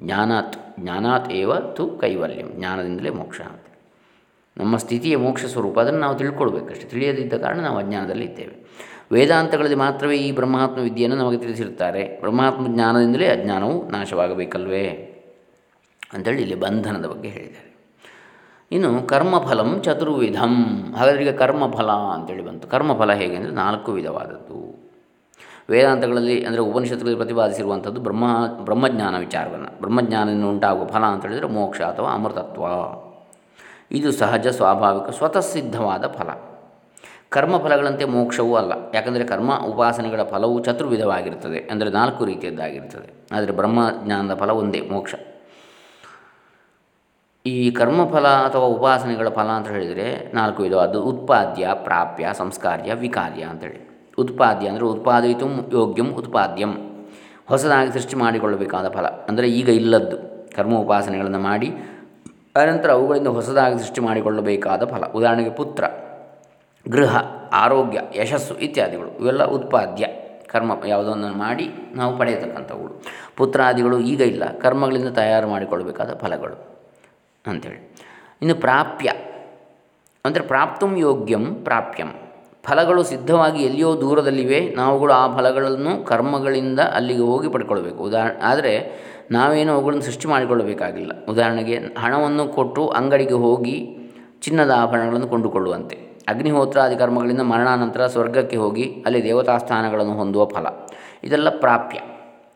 S1: ಜ್ಞಾನಾತ್ ಜ್ಞಾನಾತ್ ಏವ ತು ಕೈವಲ್ಯಂ. ಜ್ಞಾನದಿಂದಲೇ ಮೋಕ್ಷ ಅಂತ ನಮ್ಮ ಸ್ಥಿತಿಯ ಮೋಕ್ಷ ಸ್ವರೂಪ ಅದನ್ನು ನಾವು ತಿಳ್ಕೊಳ್ಬೇಕಷ್ಟೇ. ತಿಳಿಯದಿದ್ದ ಕಾರಣ ನಾವು ಅಜ್ಞಾನದಲ್ಲಿ ಇದ್ದೇವೆ. ವೇದಾಂತಗಳಲ್ಲಿ ಮಾತ್ರವೇ ಈ ಬ್ರಹ್ಮಾತ್ಮ ವಿದ್ಯೆಯನ್ನು ನಮಗೆ ತಿಳಿಸಿರ್ತಾರೆ ಬ್ರಹ್ಮಾತ್ಮ ಜ್ಞಾನದಿಂದಲೇ ಅಜ್ಞಾನವು ನಾಶವಾಗಬೇಕಲ್ವೇ? ಅಂತೇಳಿ ಇಲ್ಲಿ ಬಂಧನದ ಬಗ್ಗೆ ಹೇಳಿದ್ದಾರೆ. ಇನ್ನು ಕರ್ಮಫಲಂ ಚತುರ್ವಿಧಂ. ಹಾಗಾದರೆ ಈಗ ಕರ್ಮಫಲ ಅಂತೇಳಿ ಬಂತು. ಕರ್ಮಫಲ ಹೇಗೆ ಅಂದರೆ ನಾಲ್ಕು ವಿಧವಾದದ್ದು. ವೇದಾಂತಗಳಲ್ಲಿ ಅಂದರೆ ಉಪನಿಷತ್ತುಗಳಲ್ಲಿ ಪ್ರತಿಪಾದಿಸಿರುವಂಥದ್ದು ಬ್ರಹ್ಮ, ಬ್ರಹ್ಮಜ್ಞಾನ ವಿಚಾರವನ್ನು ಬ್ರಹ್ಮಜ್ಞಾನದಿಂದ ಉಂಟಾಗುವ ಫಲ ಅಂತ ಹೇಳಿದರೆ ಮೋಕ್ಷ ಅಥವಾ ಅಮೃತತ್ವ. ಇದು ಸಹಜ, ಸ್ವಾಭಾವಿಕ, ಸ್ವತಃ ಸಿದ್ಧವಾದ ಫಲ. ಕರ್ಮಫಲಗಳಂತೆ ಮೋಕ್ಷವೂ ಅಲ್ಲ. ಯಾಕಂದರೆ ಕರ್ಮ ಉಪಾಸನೆಗಳ ಫಲವು ಚತುರ್ವಿಧವಾಗಿರ್ತದೆ. ಅಂದರೆ ನಾಲ್ಕು ರೀತಿಯದ್ದಾಗಿರ್ತದೆ. ಆದರೆ ಬ್ರಹ್ಮಜ್ಞಾನದ ಫಲ ಒಂದೇ, ಮೋಕ್ಷ. ಈ ಕರ್ಮಫಲ ಅಥವಾ ಉಪಾಸನೆಗಳ ಫಲ ಅಂತ ಹೇಳಿದರೆ ನಾಲ್ಕು ವಿಧ ಅದು ಉತ್ಪಾದ್ಯ, ಪ್ರಾಪ್ಯ, ಸಂಸ್ಕಾರ್ಯ, ವಿಕಾರ್ಯ ಅಂತೇಳಿ ಉತ್ಪಾದ್ಯ ಅಂದರೆ ಉತ್ಪಾದಯಿತು ಯೋಗ್ಯಂ ಉತ್ಪಾದ್ಯಂ. ಹೊಸದಾಗಿ ಸೃಷ್ಟಿ ಮಾಡಿಕೊಳ್ಳಬೇಕಾದ ಫಲ. ಅಂದರೆ ಈಗ ಇಲ್ಲದ್ದು. ಕರ್ಮ ಉಪಾಸನೆಗಳನ್ನು ಮಾಡಿ, ಅನಂತರ ಅವುಗಳಿಂದ ಹೊಸದಾಗಿ ಸೃಷ್ಟಿ ಮಾಡಿಕೊಳ್ಳಬೇಕಾದ ಫಲ. ಉದಾಹರಣೆಗೆ ಪುತ್ರ, ಗೃಹ, ಆರೋಗ್ಯ, ಯಶಸ್ಸು ಇತ್ಯಾದಿಗಳು. ಇವೆಲ್ಲ ಉತ್ಪಾದ್ಯ. ಕರ್ಮ ಯಾವುದನ್ನು ಮಾಡಿ ನಾವು ಪಡೆಯತಕ್ಕಂಥವುಗಳು. ಪುತ್ರಾದಿಗಳು ಈಗ ಇಲ್ಲ. ಕರ್ಮಗಳಿಂದ ತಯಾರು ಮಾಡಿಕೊಳ್ಳಬೇಕಾದ ಫಲಗಳು. ಅಂಥೇಳಿ ಇನ್ನು ಪ್ರಾಪ್ಯ, ಅಂದರೆ ಪ್ರಾಪ್ತಂ ಯೋಗ್ಯಂ ಪ್ರಾಪ್ಯಂ. ಫಲಗಳು ಸಿದ್ಧವಾಗಿ ಎಲ್ಲಿಯೋ ದೂರದಲ್ಲಿವೆ, ನಾವುಗಳು ಆ ಫಲಗಳನ್ನು ಕರ್ಮಗಳಿಂದ ಅಲ್ಲಿಗೆ ಹೋಗಿ ಪಡ್ಕೊಳ್ಬೇಕು. ಉದಾಹರಣೆ ಆದರೆ ನಾವೇನು ಅವುಗಳನ್ನು ಸೃಷ್ಟಿ ಮಾಡಿಕೊಳ್ಳಬೇಕಾಗಿಲ್ಲ. ಉದಾಹರಣೆಗೆ ಹಣವನ್ನು ಕೊಟ್ಟು ಅಂಗಡಿಗೆ ಹೋಗಿ ಚಿನ್ನದ ಆಭರಣಗಳನ್ನು ಕೊಂಡುಕೊಳ್ಳುವಂತೆ. ಅಗ್ನಿಹೋತ್ರಾದಿ ಕರ್ಮಗಳಿಂದ ಮರಣಾನಂತರ ಸ್ವರ್ಗಕ್ಕೆ ಹೋಗಿ ಅಲ್ಲಿ ದೇವತಾ ಸ್ಥಾನಗಳನ್ನು ಹೊಂದುವ ಫಲ. ಇದೆಲ್ಲ ಪ್ರಾಪ್ಯ.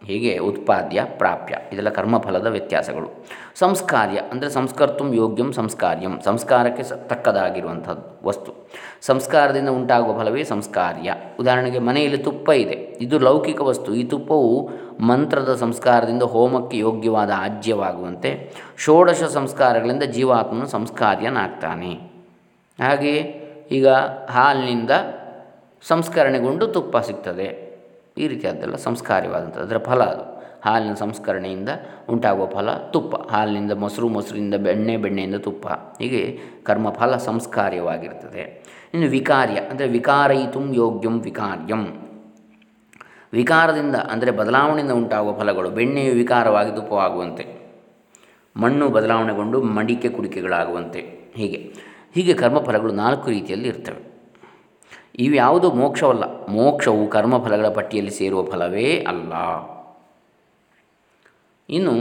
S1: ಹೀಗೆ ಉತ್ಪಾದ್ಯ, ಪ್ರಾಪ್ಯ, ಇದೆಲ್ಲ ಕರ್ಮಫಲದ ವ್ಯತ್ಯಾಸಗಳು. ಸಂಸ್ಕಾರ್ಯ ಅಂದರೆ ಸಂಸ್ಕರ್ತು ಯೋಗ್ಯಂ ಸಂಸ್ಕಾರ್ಯಂ, ಸಂಸ್ಕಾರಕ್ಕೆ ತಕ್ಕದಾಗಿರುವಂಥದ್ದು ವಸ್ತು. ಸಂಸ್ಕಾರದಿಂದ ಉಂಟಾಗುವ ಫಲವೇ ಸಂಸ್ಕಾರ್ಯ. ಉದಾಹರಣೆಗೆ ಮನೆಯಲ್ಲಿ ತುಪ್ಪ ಇದೆ, ಇದು ಲೌಕಿಕ ವಸ್ತು, ಈ ತುಪ್ಪವು ಮಂತ್ರದ ಸಂಸ್ಕಾರದಿಂದ ಹೋಮಕ್ಕೆ ಯೋಗ್ಯವಾದ ಆಜ್ಯವಾಗುವಂತೆ ಷೋಡಶ ಸಂಸ್ಕಾರಗಳಿಂದ ಜೀವಾತ್ಮನು ಸಂಸ್ಕಾರ್ಯನಾಗ್ತಾನೆ. ಹಾಗೆಯೇ ಈಗ ಹಾಲಿನಿಂದ ಸಂಸ್ಕರಣೆಗೊಂಡು ತುಪ್ಪ ಸಿಗ್ತದೆ. ಈ ರೀತಿಯಾದ್ದೆಲ್ಲ ಸಂಸ್ಕಾರವಾದಂಥ ಅದರ ಫಲ ಅದು. ಹಾಲಿನ ಸಂಸ್ಕರಣೆಯಿಂದ ಉಂಟಾಗುವ ಫಲ ತುಪ್ಪ. ಹಾಲಿನಿಂದ ಮೊಸರು, ಮೊಸರಿನಿಂದ ಬೆಣ್ಣೆ ಬೆಣ್ಣೆಯಿಂದ ತುಪ್ಪ. ಹೀಗೆ ಕರ್ಮಫಲ ಸಂಸ್ಕಾರ್ಯವಾಗಿರ್ತದೆ. ಇನ್ನು ವಿಕಾರ್ಯ, ಅಂದರೆ ವಿಕಾರಯಿತು ಯೋಗ್ಯಂ ವಿಕಾರ್ಯಂ. ವಿಕಾರದಿಂದ, ಅಂದರೆ ಬದಲಾವಣೆಯಿಂದ ಉಂಟಾಗುವ ಫಲಗಳು. ಬೆಣ್ಣೆಯು ವಿಕಾರವಾಗಿ ತುಪ್ಪವಾಗುವಂತೆ. ಮಣ್ಣು ಬದಲಾವಣೆಗೊಂಡು ಮಡಿಕೆ ಕುಡಿಕೆಗಳಾಗುವಂತೆ. ಹೀಗೆ. ಹೀಗೆ ಕರ್ಮಫಲಗಳು ನಾಲ್ಕು ರೀತಿಯಲ್ಲಿ ಇರ್ತವೆ. ಇವು ಯಾವುದು ಮೋಕ್ಷವಲ್ಲ. ಮೋಕ್ಷವು ಕರ್ಮಫಲಗಳ ಪಟ್ಟಿಯಲ್ಲಿ ಸೇರುವ ಫಲವೇ ಅಲ್ಲ. ಇನ್ನು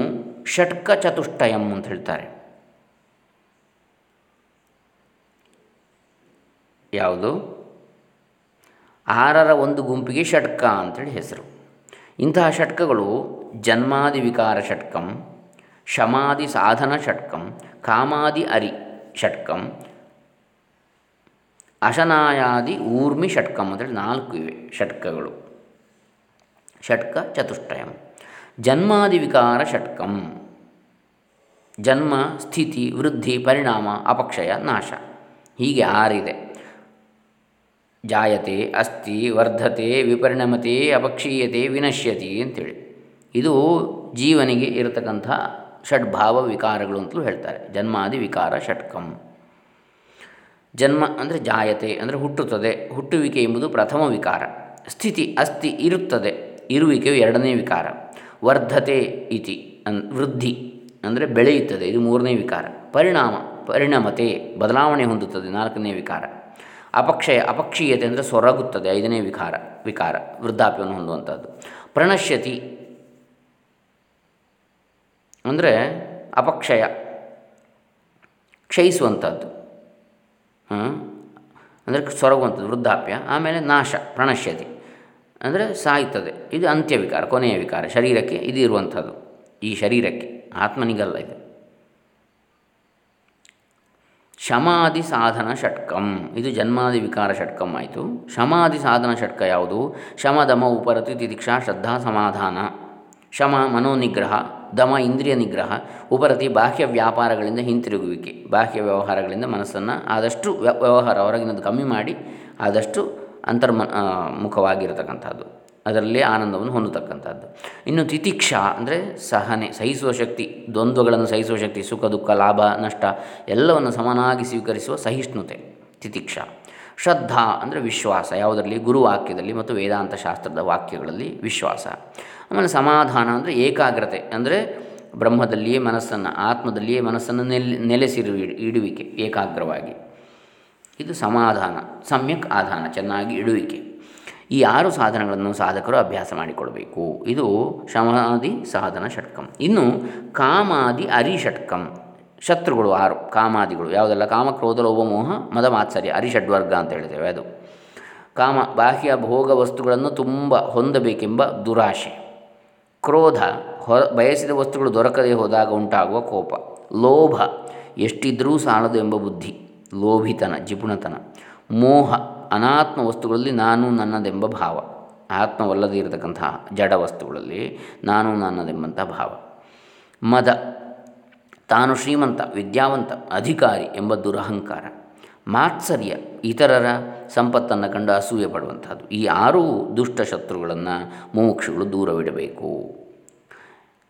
S1: ಷಟ್ಕ ಚತುಷ್ಟಯಂ ಅಂತ ಹೇಳ್ತಾರೆ. ಯಾವುದು? ಆರರ ಒಂದು ಗುಂಪಿಗೆ ಷಟ್ಕ ಅಂತೇಳಿ ಹೆಸರು. ಇಂತಹ ಷಟ್ಕಗಳು ಜನ್ಮಾದಿ ವಿಕಾರ ಷಟ್ಕಂ ಶಮಾದಿ ಸಾಧನ ಷಟ್ಕಂ, ಕಾಮಾದಿ ಅರಿ ಷಟ್ಕಂ ಅಶನಾಯಾದಿ ಊರ್ಮಿ ಷಟ್ಕಂ ಅಂತೇಳಿ ನಾಲ್ಕು ಇವೆ ಷಟ್ಕಗಳು. ಷಟ್ಕ ಚತುಷ್ಟಯಂ. ಜನ್ಮಾದಿ ವಿಕಾರ ಷಟ್ಕಂ. ಜನ್ಮ, ಸ್ಥಿತಿ, ವೃದ್ಧಿ, ಪರಿಣಾಮ, ಅಪಕ್ಷಯ, ನಾಶ. ಹೀಗೆ ಆರಿದೆ. ಜಾಯತೆ, ಅಸ್ತಿ, ವರ್ಧತೆ, ವಿಪರಿಣಮತೆ, ಅಪಕ್ಷೀಯತೆ, ವಿನಶ್ಯತಿ ಅಂತೇಳಿ. ಇದು ಜೀವನಿಗೆ ಇರತಕ್ಕಂಥ ಷಡ್ಭಾವ ವಿಕಾರಗಳು ಅಂತಲೂ ಹೇಳ್ತಾರೆ. ಜನ್ಮಾದಿ ವಿಕಾರ ಷಟ್ಕಂ. ಜನ್ಮ ಅಂದರೆ ಜಾಯತೆ ಅಂದರೆ ಹುಟ್ಟುತ್ತದೆ. ಹುಟ್ಟುವಿಕೆ ಎಂಬುದು ಪ್ರಥಮ ವಿಕಾರ. ಸ್ಥಿತಿ ಅಸ್ಥಿ ಇರುತ್ತದೆ. ಇರುವಿಕೆಯು ಎರಡನೇ ವಿಕಾರ. ವರ್ಧತೆ ಇತಿ ಅನ್ ವೃದ್ಧಿ ಅಂದರೆ ಬೆಳೆಯುತ್ತದೆ. ಇದು ಮೂರನೇ ವಿಕಾರ. ಪರಿಣಾಮ ಪರಿಣಾಮತೆ ಬದಲಾವಣೆ ಹೊಂದುತ್ತದೆ. ನಾಲ್ಕನೇ ವಿಕಾರ. ಅಪಕ್ಷಯ ಅಪಕ್ಷೀಯತೆ ಅಂದರೆ ಸೊರಗುತ್ತದೆ. ಐದನೇ ವಿಕಾರ ವಿಕಾರ ವೃದ್ಧಾಪ್ಯವನ್ನು ಹೊಂದುವಂಥದ್ದು. ಪ್ರಣಶ್ಯತಿ ಅಂದರೆ ಅಪಕ್ಷಯ ಕ್ಷಯಿಸುವಂಥದ್ದು. ಅಂದರೆ ಸೊರಗುವಂಥದ್ದು ವೃದ್ಧಾಪ್ಯ, ಆಮೇಲೆ ನಾಶ, ಪ್ರಣಶ್ಯತಿ. ಅಂದರೆ ಸಾಯ್ತದೆ. ಇದು ಅಂತ್ಯವಿಕಾರ, ಕೊನೆಯ ವಿಕಾರ, ಶರೀರಕ್ಕೆ ಇದು ಇರುವಂಥದ್ದು. ಈ ಶರೀರಕ್ಕೆ, ಆತ್ಮನಿಗಲ್ಲ ಇದು. ಶಮಾದಿ ಸಾಧನ ಷಟ್ಕಂ. ಇದು ಜನ್ಮಾದಿ ವಿಕಾರ ಷಟ್ಕಂ ಆಯಿತು. ಶಮಾದಿ ಸಾಧನ ಷಟ್ಕ ಯಾವುದು? ಶಮ ದಮ ಉಪರತಿ ತಿತಿಕ್ಷಾ ಶ್ರದ್ಧಾ ಸಮಾಧಾನ. ಶಮ ಮನೋನಿಗ್ರಹ. ದಮ, ಇಂದ್ರಿಯ ನಿಗ್ರಹ, ಉಪರತಿ ಬಾಹ್ಯ ವ್ಯಾಪಾರಗಳಿಂದ ಹಿಂತಿರುಗುವಿಕೆ, ಬಾಹ್ಯ ವ್ಯವಹಾರಗಳಿಂದ ಮನಸ್ಸನ್ನು ಆದಷ್ಟು ವ್ಯವಹಾರ ಹೊರಗಿನದು ಕಮ್ಮಿ ಮಾಡಿ ಆದಷ್ಟು ಅಂತರ್ಮ ಮುಖವಾಗಿರತಕ್ಕಂಥದ್ದು. ಅದರಲ್ಲಿ ಆನಂದವನ್ನು ಹೊಂದತಕ್ಕಂಥದ್ದು. ಇನ್ನು ತಿತಿಕ್ಷ ಅಂದರೆ ಸಹನೆ, ಸಹಿಸುವ ಶಕ್ತಿ, ದ್ವಂದ್ವಗಳನ್ನು ಸಹಿಸುವ ಶಕ್ತಿ, ಸುಖ, ದುಃಖ, ಲಾಭ, ನಷ್ಟ ಎಲ್ಲವನ್ನು ಸಮನಾಗಿ ಸ್ವೀಕರಿಸುವ ಸಹಿಷ್ಣುತೆ, ತಿತಿಕ್ಷ. ಶ್ರದ್ಧಾ ಅಂದರೆ ವಿಶ್ವಾಸ, ಯಾವುದರಲ್ಲಿ? ಗುರುವಾಕ್ಯದಲ್ಲಿ ಮತ್ತು ವೇದಾಂತ ಶಾಸ್ತ್ರದ ವಾಕ್ಯಗಳಲ್ಲಿ ವಿಶ್ವಾಸ. ಆಮೇಲೆ ಸಮಾಧಾನ ಅಂದರೆ ಏಕಾಗ್ರತೆ ಅಂದರೆ ಬ್ರಹ್ಮದಲ್ಲಿಯೇ ಮನಸ್ಸನ್ನು, ಆತ್ಮದಲ್ಲಿಯೇ ಮನಸ್ಸನ್ನು ನೆಲೆ, ನೆಲೆಸಿರು ಇಡುವಿಕೆ ಏಕಾಗ್ರವಾಗಿ. ಇದು ಸಮಾಧಾನ, ಸಮ್ಯಕ್ ಆಧಾನ, ಚೆನ್ನಾಗಿ ಇಡುವಿಕೆ. ಈ ಆರು ಸಾಧನಗಳನ್ನು ಸಾಧಕರು ಅಭ್ಯಾಸ ಮಾಡಿಕೊಡಬೇಕು ಇದು ಶಮಾದಿ ಸಾಧನ ಷಟ್ಕಂ. ಇನ್ನು ಕಾಮಾದಿ ಅರಿಷಟ್ಕಂ. ಶತ್ರುಗಳು ಆರು, ಕಾಮಾದಿಗಳು. ಯಾವುದೆಲ್ಲ? ಲೋಭ, ಮೋಹ, ಮದ, ಮಾತ್ಸರ್ಯ, ಅರಿಷಡ್ವರ್ಗ ಅಂತ ಹೇಳ್ತೇವೆ ಅದು. ಕಾಮ, ಬಾಹ್ಯ ಭೋಗ ವಸ್ತುಗಳನ್ನು ತುಂಬ ಹೊಂದಬೇಕೆಂಬ ದುರಾಶೆ. ಕ್ರೋಧ ಹೊರ ಬಯಸಿದ ವಸ್ತುಗಳು ದೊರಕದೇ ಹೋದಾಗ ಉಂಟಾಗುವ ಕೋಪ. ಲೋಭ, ಎಷ್ಟಿದ್ರೂ ಸಾಲದು ಎಂಬ ಬುದ್ಧಿ. ಲೋಭಿತನ, ಜಿಪುಣತನ. ಮೋಹ, ಅನಾತ್ಮ ವಸ್ತುಗಳಲ್ಲಿ ನಾನು ನನ್ನದೆಂಬ ಭಾವ. ಆತ್ಮವಲ್ಲದೇ ಇರತಕ್ಕಂತಹ ಜಡ ವಸ್ತುಗಳಲ್ಲಿ ನಾನು ನನ್ನದೆಂಬಂಥ ಭಾವ. ಮದ, ತಾನು ಶ್ರೀಮಂತ, ವಿದ್ಯಾವಂತ, ಅಧಿಕಾರಿ ಎಂಬ ದುರಹಂಕಾರ. ಮಾತ್ಸರ್ಯ, ಇತರರ ಸಂಪತ್ತನ್ನು ಕಂಡು ಅಸೂಯೆ ಪಡುವಂಥದ್ದು ಈ ಆರು ದುಷ್ಟ ಶತ್ರುಗಳನ್ನು ಮುಮುಕ್ಷುಗಳು ದೂರವಿಡಬೇಕು.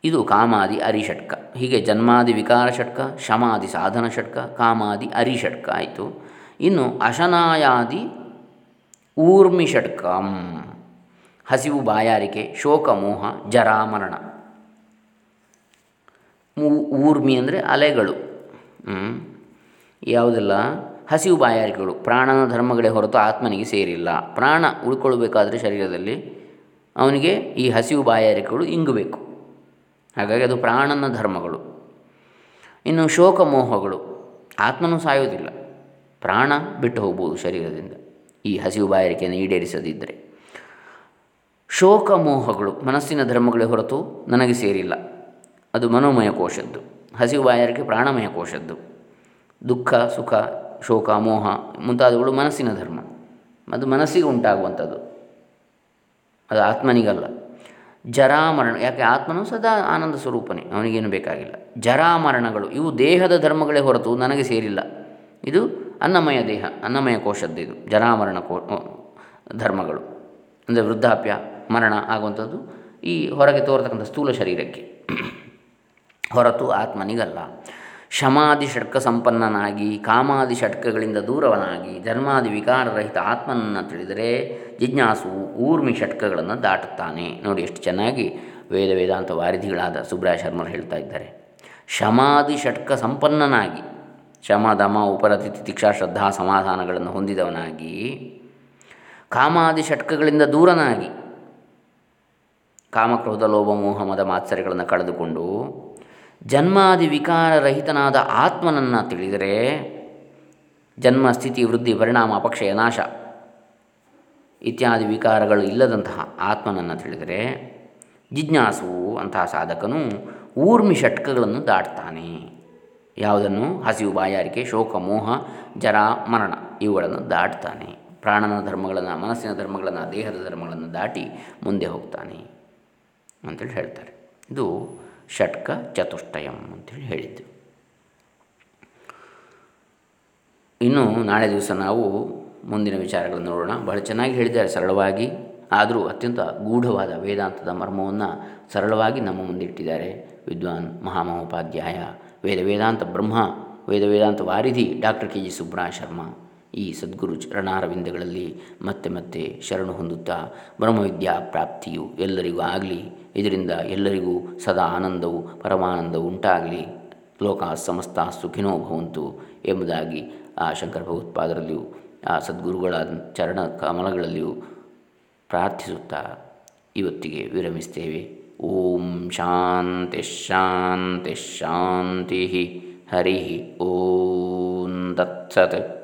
S1: ಇದು ಕಾಮಾದಿ ಅರಿಷಟ್ಕ ಹೀಗೆ ಜನ್ಮಾದಿ ವಿಕಾರ ಷಟ್ಕ, ಶಮಾದಿ ಸಾಧನ ಷಟ್ಕ, ಕಾಮಾದಿ ಅರಿಷಟ್ಕ ಆಯಿತು. ಇನ್ನು ಅಶನಾಯಾದಿ ಊರ್ಮಿ ಷಟ್ಕಂ, ಹಸಿವು ಬಾಯಾರಿಕೆ, ಶೋಕ ಮೋಹ ಜರಾಮರಣ ಊರ್ಮಿ ಅಂದರೆ ಅಲೆಗಳು. ಯಾವುದೆಲ್ಲ? ಹಸಿವು ಬಾಯಾರಿಕೆಗಳು, ಪ್ರಾಣನ ಧರ್ಮಗಳೇ ಹೊರತು ಆತ್ಮನಿಗೆ ಸೇರಿಲ್ಲ. ಪ್ರಾಣ ಉಳ್ಕೊಳ್ಬೇಕಾದ್ರೆ ಶರೀರದಲ್ಲಿ ಅವನಿಗೆ ಈ ಹಸಿವು ಬಾಯಾರಿಕೆಗಳು ಇಂಗಬೇಕು. ಹಾಗಾಗಿ ಅದು ಪ್ರಾಣನ ಧರ್ಮಗಳು. ಇನ್ನು ಶೋಕ ಮೋಹಗಳು, ಆತ್ಮನೂ ಸಾಯೋದಿಲ್ಲ ಪ್ರಾಣ ಬಿಟ್ಟು ಹೋಗ್ಬೋದು ಶರೀರದಿಂದ ಈ ಹಸಿವು ಬಾಯಾರಿಕೆಯನ್ನು ಈಡೇರಿಸದಿದ್ದರೆ. ಶೋಕ ಮೋಹಗಳು, ಮನಸ್ಸಿನ ಧರ್ಮಗಳೇ ಹೊರತು ನನಗೆ ಸೇರಿಲ್ಲ. ಅದು ಮನೋಮಯ ಕೋಶದ್ದು. ಹಸಿವು ಬಾಯಾರಿಕೆ ಪ್ರಾಣಮಯ ಕೋಶದ್ದು. ದುಃಖ, ಸುಖ ಶೋಕ, ಮೋಹ ಮುಂತಾದವುಗಳು ಮನಸ್ಸಿನ ಧರ್ಮ. ಅದು ಮನಸ್ಸಿಗೆ ಉಂಟಾಗುವಂಥದ್ದು. ಅದು ಆತ್ಮನಿಗಲ್ಲ. ಜರಾಮರಣ, ಯಾಕೆ ಆತ್ಮನು ಸದಾ ಆನಂದ ಸ್ವರೂಪನೇ, ಅವನಿಗೇನು ಬೇಕಾಗಿಲ್ಲ. ಜರಾಮರಣಗಳು, ಇವು ದೇಹದ ಧರ್ಮಗಳೇ ಹೊರತು ನನಗೆ ಸೇರಿಲ್ಲ. ಇದು ಅನ್ನಮಯ ದೇಹ, ಅನ್ನಮಯ ಕೋಶದ್ದು ಇದು, ಜರಾಮರಣ ಕೋ ಧರ್ಮಗಳು. ಅಂದರೆ ವೃದ್ಧಾಪ್ಯ, ಮರಣ ಆಗುವಂಥದ್ದು ಈ ಹೊರಗೆ ತೋರ್ತಕ್ಕಂಥ ಸ್ಥೂಲ ಶರೀರಕ್ಕೆ. ಹೊರತು ಆತ್ಮನಿಗಲ್ಲ. ಶಮಾದಿ ಷಟ್ಕ ಸಂಪನ್ನನಾಗಿ ಕಾಮಾದಿ ಷಟ್ಕಗಳಿಂದ ದೂರವನಾಗಿ, ಧರ್ಮಾದಿ ವಿಕಾರರಹಿತ ಆತ್ಮನನ್ನು ತಿಳಿದರೆ ಜಿಜ್ಞಾಸು ಊರ್ಮಿ ಷಟ್ಕಗಳನ್ನು ದಾಟುತ್ತಾನೆ. ನೋಡಿ ಎಷ್ಟು ಚೆನ್ನಾಗಿ ವೇದ ವೇದಾಂತ ವಾರಿಧಿಗಳಾದ ಸುಬ್ರಾಯ ಶರ್ಮರು ಹೇಳ್ತಾ ಇದ್ದಾರೆ. ಶಮಾದಿ ಷಟ್ಕ ಸಂಪನ್ನನಾಗಿ ಶಮ, ದಮ ಉಪರತಿ ತಿಕ್ಷಾ, ಶ್ರದ್ಧಾ, ಸಮಾಧಾನಗಳನ್ನು ಹೊಂದಿದವನಾಗಿ, ಕಾಮಾದಿ ಷಟ್ಕಗಳಿಂದ ದೂರನಾಗಿ, ಕಾಮಕ್ರೋಧ, ಲೋಭ, ಮೋಹ, ಮದ, ಮಾತ್ಸರ್ಯಗಳನ್ನು ಕಳೆದುಕೊಂಡು ಜನ್ಮಾದಿ ವಿಕಾರರಹಿತನಾದ ಆತ್ಮನನ್ನು ತಿಳಿದರೆ ಜನ್ಮ, ಸ್ಥಿತಿ, ವೃದ್ಧಿ, ಪರಿಣಾಮ, ಅಪಕ್ಷಯ, ನಾಶ ಇತ್ಯಾದಿ ವಿಕಾರಗಳು ಇಲ್ಲದಂತಹ ಆತ್ಮನನ್ನು ತಿಳಿದರೆ ಜಿಜ್ಞಾಸು ಅಂತಹ ಸಾಧಕನು ಊರ್ಮಿ ಷಟ್ಕಗಳನ್ನು ದಾಟ್ತಾನೆ. ಯಾವುದನ್ನು? ಹಸಿವು, ಬಾಯಾರಿಕೆ, ಶೋಕ, ಮೋಹ, ಜರ, ಮರಣ ಇವುಗಳನ್ನು ದಾಟ್ತಾನೆ. ಪ್ರಾಣನ ಧರ್ಮಗಳನ್ನು, ಮನಸ್ಸಿನ ಧರ್ಮಗಳನ್ನು, ದೇಹದ ಧರ್ಮಗಳನ್ನು ದಾಟಿ ಮುಂದೆ ಹೋಗ್ತಾನೆ ಅಂತೇಳಿ ಹೇಳ್ತಾರೆ. ಇದು ಷಟ್ಕ ಚತುಷ್ಟಯಂ ಅಂತೇಳಿ ಹೇಳಿದ್ದು. ಇನ್ನು ನಾಳೆ ದಿವಸ ನಾವು ಮುಂದಿನ ವಿಚಾರಗಳನ್ನು ನೋಡೋಣ. ಬಹಳ ಚೆನ್ನಾಗಿ ಹೇಳಿದ್ದಾರೆ, ಸರಳವಾಗಿ. ಆದರೂ ಅತ್ಯಂತ ಗೂಢವಾದ ವೇದಾಂತದ ಮರ್ಮವನ್ನು ಸರಳವಾಗಿ ನಮ್ಮ ಮುಂದೆ ಇಟ್ಟಿದ್ದಾರೆ. ವಿದ್ವಾನ್ ಮಹಾಮಹೋಪಾಧ್ಯಾಯ, ವೇದ ವೇದಾಂತ ಬ್ರಹ್ಮ, ವೇದ ವೇದಾಂತ ವಾರಿಧಿ, ಡಾಕ್ಟರ್ ಕೆ ಜಿ ಸುಬ್ರಹ ಶರ್ಮಾ. ಈ ಸದ್ಗುರು ಚರಣಾರವಿಂದಗಳಲ್ಲಿ ಮತ್ತೆ ಮತ್ತೆ ಶರಣು ಹೊಂದುತ್ತಾ ಬ್ರಹ್ಮವಿದ್ಯಾ ಪ್ರಾಪ್ತಿಯು ಎಲ್ಲರಿಗೂ ಆಗಲಿ, ಇದರಿಂದ ಎಲ್ಲರಿಗೂ ಸದಾ ಆನಂದವು ಪರಮಾನಂದವು ಉಂಟಾಗಲಿ. ಲೋಕ ಸಮಸ್ತ ಸುಖಿನೋ ಭವಂತು ಎಂಬುದಾಗಿ ಆ ಶಂಕರ ಭಗವತ್ಪಾದರಲ್ಲಿಯೂ, ಆ ಸದ್ಗುರುಗಳ ಚರಣ ಕಮಲಗಳಲ್ಲಿಯೂ ಪ್ರಾರ್ಥಿಸುತ್ತಾ ಇವತ್ತಿಗೆ ವಿರಮಿಸ್ತೇವೆ. ಓಂ ಶಾಂತಿ ಶಾಂತಿ ಶಾಂತಿ ಹರಿ ಓಂ ದತ್ಸತ್